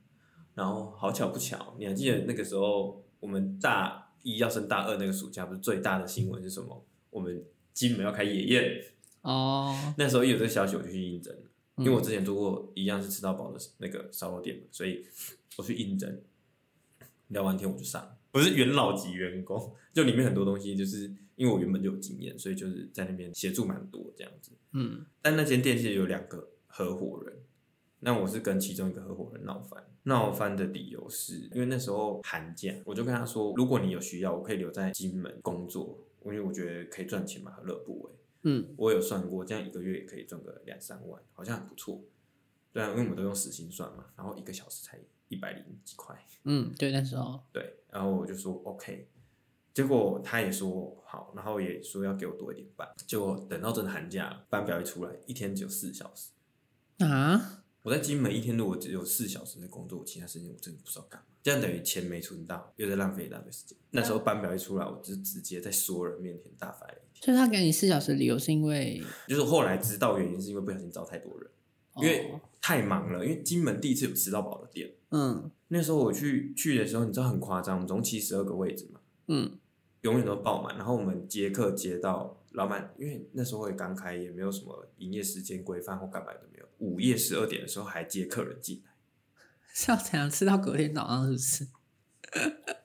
然后好巧不巧，你还记得那个时候，我们大一要升大二那个暑假，不是最大的新闻是什么？我们金门要开野宴。哦，那时候一有这个消息，我就去应征。因为我之前做过一样是吃到饱的那个烧肉店嘛，所以我去应征，聊完天我就上，我是元老级员工，就里面很多东西就是因为我原本就有经验，所以就是在那边协助蛮多这样子。嗯，但那间店其实有两个合伙人，那我是跟其中一个合伙人闹翻，闹翻的理由是因为那时候寒假，我就跟他说，如果你有需要，我可以留在金门工作，因为我觉得可以赚钱嘛，何乐不为？嗯，我有算过，这样一个月也可以赚个两三万，好像很不错。对啊，因为我们都用时薪算嘛，然后一个小时才一百零几块。嗯，对，那时候对，然后我就说 OK，结果他也说好，然后也说要给我多一点班。结果等到真的寒假，班表一出来，一天只有四小时啊！我在金门一天如果只有四小时的工作，我其他时间我真的不知道干嘛。这样等于钱没存到，又在浪费一大堆时间。那时候班表一出来，我就直接在所有人面前大发雷霆。所以他给你四小时的理由是因为，就是后来知道原因是因为不小心招太多人，因为太忙了。因为金门第一次有吃到饱的店，嗯，那时候我去去的时候，你知道很夸张，我们总共七十二个位置嘛，嗯，永远都爆满。然后我们接客接到老板，因为那时候也刚开，也没有什么营业时间规范或干嘛都没有。午夜十二点的时候还接客人进来，是要怎样吃到隔天早上？是不是？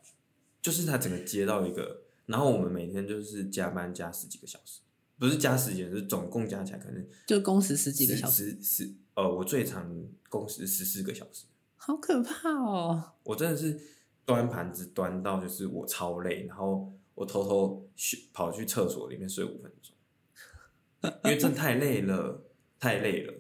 就是他整个接到一个，然后我们每天就是加班加十几个小时，不是加时间，是总共加起来可能就工时十几个小时。十呃，我最长工时十四个小时，好可怕哦！我真的是端盘子端到就是我超累，然后我偷偷去跑去厕所里面睡五分钟，因为真的太累了，太累了。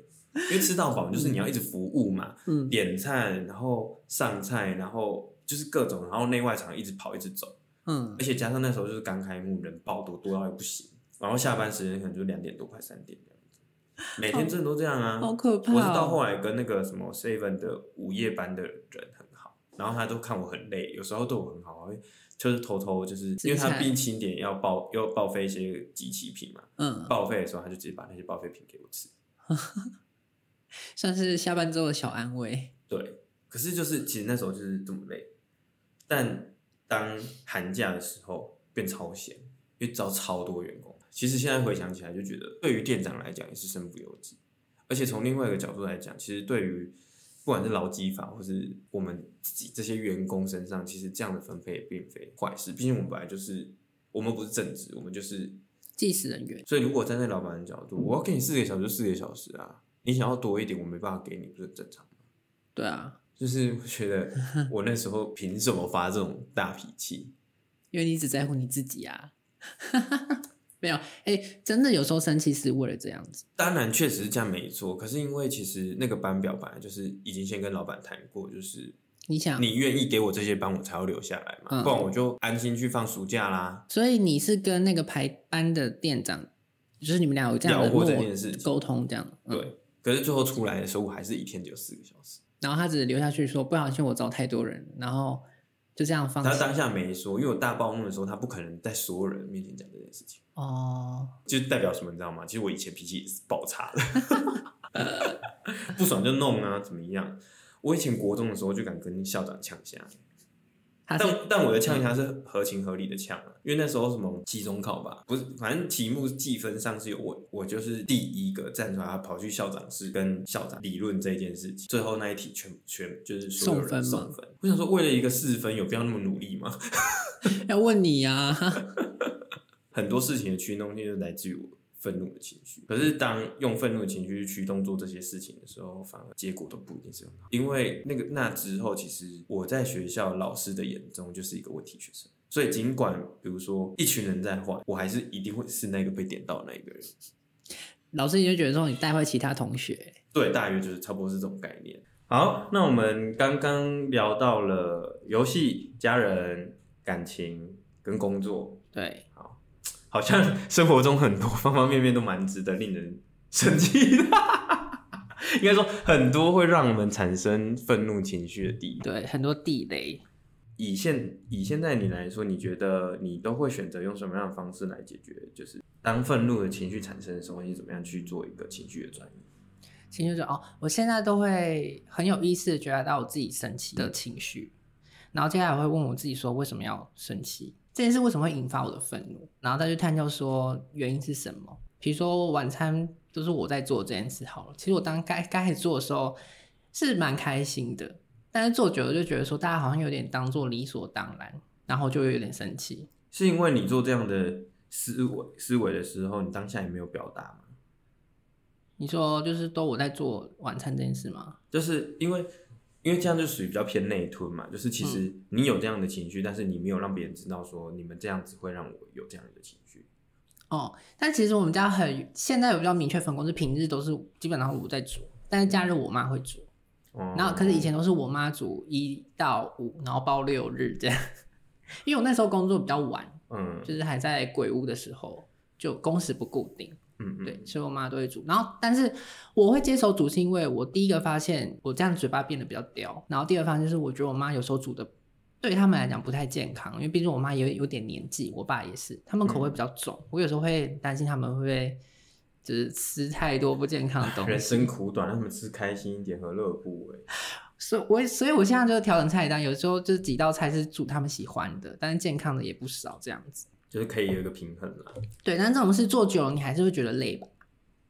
因为吃到饱就是你要一直服务嘛，嗯，点菜，然后上菜，然后就是各种，然后内外场一直跑，一直走，嗯，而且加上那时候就是刚开幕，人爆多，多到也不行，然后下班时间可能就两点多快三点这样子，每天真的都这样啊，好可怕哦。我是到后来跟那个什么 seven 的午夜班的人很好，然后他都看我很累，有时候对我很好，就是偷偷就是因为他毕竟清点要报要报废一些即期品嘛，嗯，报废的时候他就直接把那些报废品给我吃。算是下班之后的小安慰。对，可是就是其实那时候就是这么累，但当寒假的时候变超闲，因为招超多员工。其实现在回想起来，就觉得对于店长来讲也是身不由己。而且从另外一个角度来讲，其实对于不管是劳基法或是我们自己这些员工身上，其实这样的分配也并非坏事。毕竟我们本来就是我们不是正职，我们就是计时人员。所以如果站在老板的角度，我要给你四个小时就四个小时啊。你想要多一点，我没办法给你，不是很正常吗？对啊，就是我觉得我那时候凭什么发这种大脾气？因为你只在乎你自己啊。没有，哎、欸，真的有时候生气是为了这样子。当然，确实是这样没错。可是因为其实那个班表本来就是已经先跟老板谈过，就是你想你愿意给我这些班，我才要留下来嘛，嗯、不然我就安心去放暑假啦。所以你是跟那个排班的店长，就是你们俩有这样的这件事沟通，这样、嗯、对。可是最后出来的时候，我还是一天只有四个小时。然后他只留下去说：“不小心我招太多人。”然后就这样放。他当下没说，因为我大暴怒的时候，他不可能在所有人面前讲这件事情。哦，就代表什么，你知道吗？其实我以前脾气也是爆差的，不爽就弄啊，怎么样？我以前国中的时候就敢跟校长呛下，但但我的呛他是合情合理的呛啊，因为那时候什么期中考吧，不是，反正题目计分上是有我，我就是第一个站出来，跑去校长室跟校长理论这件事情，最后那一题全全就是所有人送分，送分。我想说，为了一个四分，有必要那么努力吗？要问你呀、啊，很多事情的驱动性就来自于我。愤怒的情绪，可是当用愤怒的情绪去驱动做这些事情的时候，反而结果都不一定是很好。因为那个那之后，其实我在学校老师的眼中就是一个问题学生，所以尽管比如说一群人在换，我还是一定会是那个被点到的那一个人。老师你就觉得说你带坏其他同学，对，大约就是差不多是这种概念。好，那我们刚刚聊到了游戏、家人、感情跟工作，对。好像生活中很多方方面面都蛮值得令人生气的，应该说很多会让我们产生愤怒情绪的地对，很多地雷。以现以现在你来说，你觉得你都会选择用什么样的方式来解决？就是当愤怒的情绪产生的时候，你怎么样去做一个情绪的转移？情绪就哦，我现在都会很有意识的觉察到我自己生气的情绪，然后接下来会问我自己说，为什么要生气？这件事为什么会引发我的愤怒？然后再去探究说原因是什么。比如说晚餐都是我在做这件事好了，其实我当该该开始做的时候是蛮开心的，但是做久了就觉得说大家好像有点当做理所当然，然后就有点生气。是因为你做这样的思维思维的时候，你当下也没有表达吗？你说就是都我在做晚餐这件事吗？就是因为。因为这样就属于比较偏内吞嘛，就是其实你有这样的情绪，嗯，但是你没有让别人知道说你们这样子会让我有这样的情绪。哦，但其实我们家很现在有比较明确分工，是平日都是基本上我在煮，但是假日我妈会煮。哦。然后可是以前都是我妈煮一到五，然后包六日这样。因为我那时候工作比较晚，嗯，就是还在鬼屋的时候，就工时不固定。嗯，嗯，对，所以我妈都会煮。然后，但是我会接手煮，是因为我第一个发现我这样嘴巴变得比较刁。然后第二个发现就是，我觉得我妈有时候煮的对他们来讲不太健康，因为毕竟我妈也有点年纪，我爸也是，他们口味比较重。嗯、我有时候会担心他们会不会就是吃太多不健康的东西。人生苦短，让他们吃开心一点，何乐不为？所以我，所以我现在就调整菜单，有时候就是几道菜是煮他们喜欢的，但是健康的也不少，这样子。就是可以有一个平衡啦。对，但这种事做久了，你还是会觉得累吧？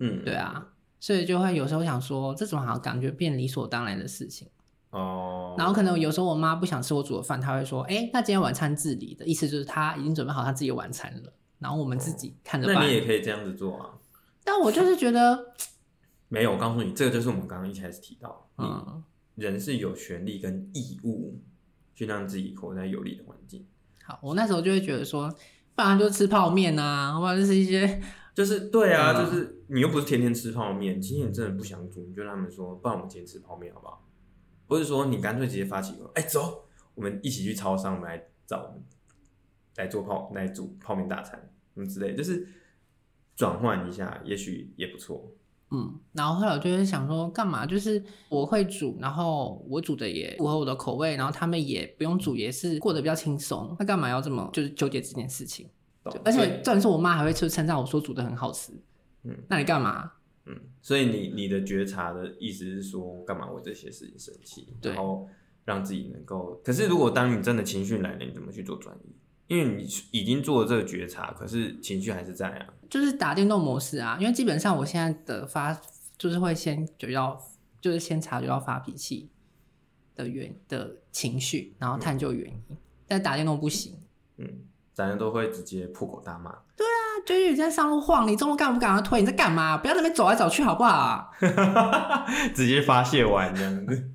嗯，对啊，所以就会有时候想说，这种好像感觉变理所当然的事情。哦。然后可能有时候我妈不想吃我煮的饭，她会说：“哎、欸，那今天晚餐自理的意思就是她已经准备好她自己的晚餐了，然后我们自己看着办。”那你也可以这样子做啊。但我就是觉得 没有。我告诉你，这个就是我们刚刚一开始提到，嗯，人是有权利跟义务去让自己活在有利的环境。好，我那时候就会觉得说。不然就吃泡面啊，或者是一些，就是对啊，就是你又不是天天吃泡面，今天你真的不想煮，你就让他们说，不然我们今天吃泡面好不好？或者说你干脆直接发起，哎、欸，走，我们一起去超商，我们来找我们来做泡，来煮泡面大餐，什么之类，就是转换一下，也许也不错。嗯，然后后来我就会想说，干嘛？就是我会煮，然后我煮的也符合我的口味，然后他们也不用煮，也是过得比较轻松。那干嘛要这么就是纠结这件事情？而且重点是我妈还会去称赞我说煮的很好吃。嗯，那你干嘛？嗯，所以你你的觉察的意思是说，干嘛为这些事情生气？然后让自己能够。可是如果当你真的情绪来了，你怎么去做转移？因为你已经做了这个觉察，可是情绪还是在啊。就是打电动模式啊，因为基本上我现在的发就是会先就要就是先察觉到发脾气的原的情绪，然后探究原因。嗯、但打电动不行，嗯，咱都会直接破口大骂。对啊，就是你在上路晃，你中路干不赶快推？你在干嘛？不要在那边走来走去，好不好？直接发泄完这样子。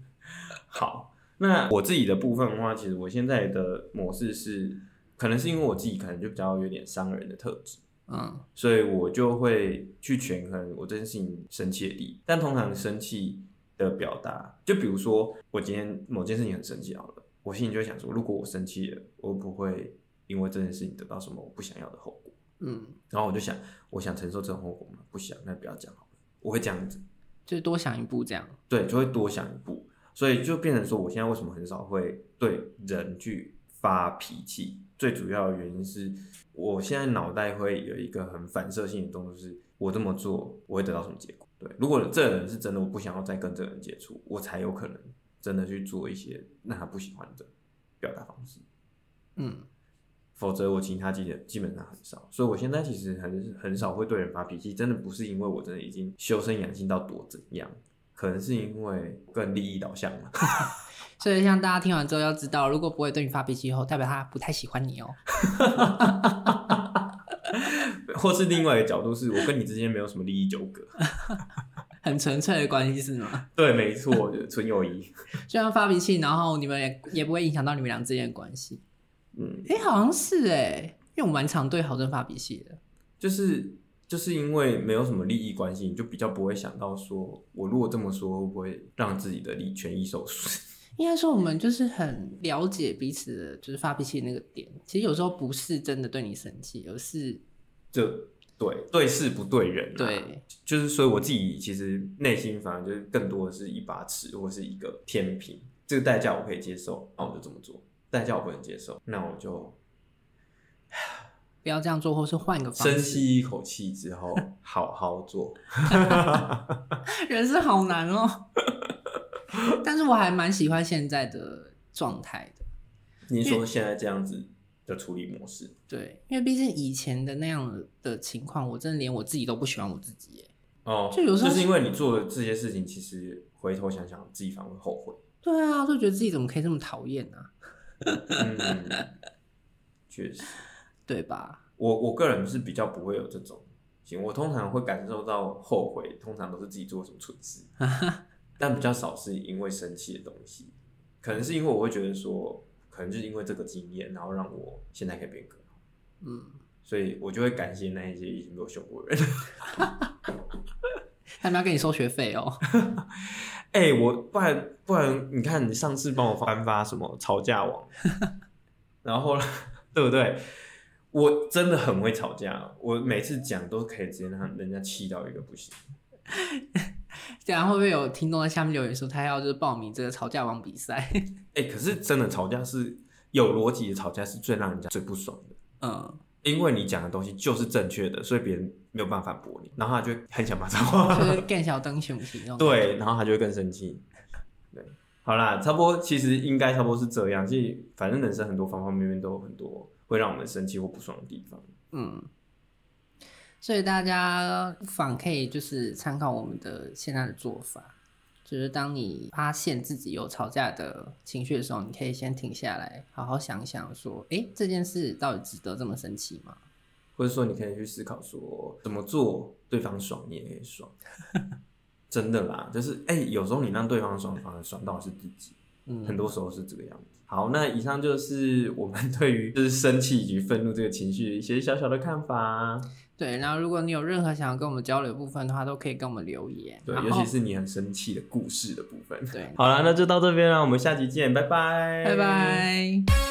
好，那我自己的部分的话，其实我现在的模式是，可能是因为我自己可能就比较有点伤人的特质。嗯，所以我就会去权衡我这件事情生气的力，但通常生气的表达，就比如说我今天某件事情很生气好了，我心里就会想说，如果我生气了，我不会因为这件事情得到什么我不想要的后果。嗯，然后我就想，我想承受这种后果吗？不想，那不要讲好了。我会这样子，就是多想一步这样。对，就会多想一步，所以就变成说，我现在为什么很少会对人去发脾气？最主要的原因是。我现在脑袋会有一个很反射性的动作，是我这么做我会得到什么结果？对，如果这个人是真的，我不想要再跟这个人接触，我才有可能真的去做一些让他不喜欢的表达方式。嗯，否则我其他基基本上很少，所以我现在其实很很少会对人发脾气，真的不是因为我真的已经修身养性到多怎样，可能是因为更利益导向了。所以像大家听完之后要知道，如果不会对你发脾气后，代表他不太喜欢你哦。或是另外一个角度，是我跟你之间没有什么利益纠葛，很纯粹的关系是吗？对，没错，纯友谊。虽然发脾气，然后你们也也不会影响到你们俩之间的关系。嗯，哎、欸，好像是哎，因为我蛮常对豪真发脾气的，就是就是因为没有什么利益关系，你就比较不会想到说，我如果这么说，会不会让自己的利权益受损？应该说，我们就是很了解彼此的，就是发脾气的那个点。其实有时候不是真的对你生气，而是就对对事不对人啊。对，就是所以我自己其实内心反而就是更多的是一把尺或是一个天平。这个代价我可以接受，那我就这么做；代价我不能接受，那我就不要这样做，或是换个方式。深吸一口气之后，好好做。人是好难哦。但是我还蛮喜欢现在的状态的。你说现在这样子的处理模式？对，因为毕竟以前的那样的情况，我真的连我自己都不喜欢我自己耶。哦，就有时候就是因为你做的这些事情，其实回头想想，自己反而会后悔。对啊，就觉得自己怎么可以这么讨厌呢？嗯，确实，对吧？我我个人是比较不会有这种，行，我通常会感受到后悔，通常都是自己做什么蠢事。但比较少是因为生气的东西，可能是因为我会觉得说，可能就是因为这个经验，然后让我现在可以变更好。嗯，所以我就会感谢那一些已经被我凶过的人。他们要跟你收学费哦。哎、欸，我不然不然，你看你上次帮我翻发什么吵架王，然后对不对？我真的很会吵架，我每次讲都可以直接让人家气到一个不行。这样会不会有听众在下面留言说他要就是报名这个吵架王比赛？哎、欸，可是真的吵架是有逻辑的，吵架是最让人家最不爽的。嗯，因为你讲的东西就是正确的，所以别人没有办法反驳你，然后他就很想骂脏话，就是更小灯熊皮那种。对，然后他就会更生气。对，好啦，差不多，其实应该差不多是这样。其实反正人生很多方方面面都有很多会让我们生气或不爽的地方。嗯。所以大家不妨可以就是参考我们的现在的做法，就是当你发现自己有吵架的情绪的时候，你可以先停下来，好好想想说，哎，这件事到底值得这么生气吗？或者说，你可以去思考说，怎么做对方爽你也可以爽，真的啦，就是哎，有时候你让对方爽，反而爽到是自己，嗯，很多时候是这个样子。好，那以上就是我们 对于就是生气以及愤怒这个情绪的一些小小的看法。对，然后如果你有任何想要跟我们交流的部分的话，都可以跟我们留言。对，尤其是你很生气的故事的部分。对，好了，那就到这边了，我们下期见，拜拜，拜拜。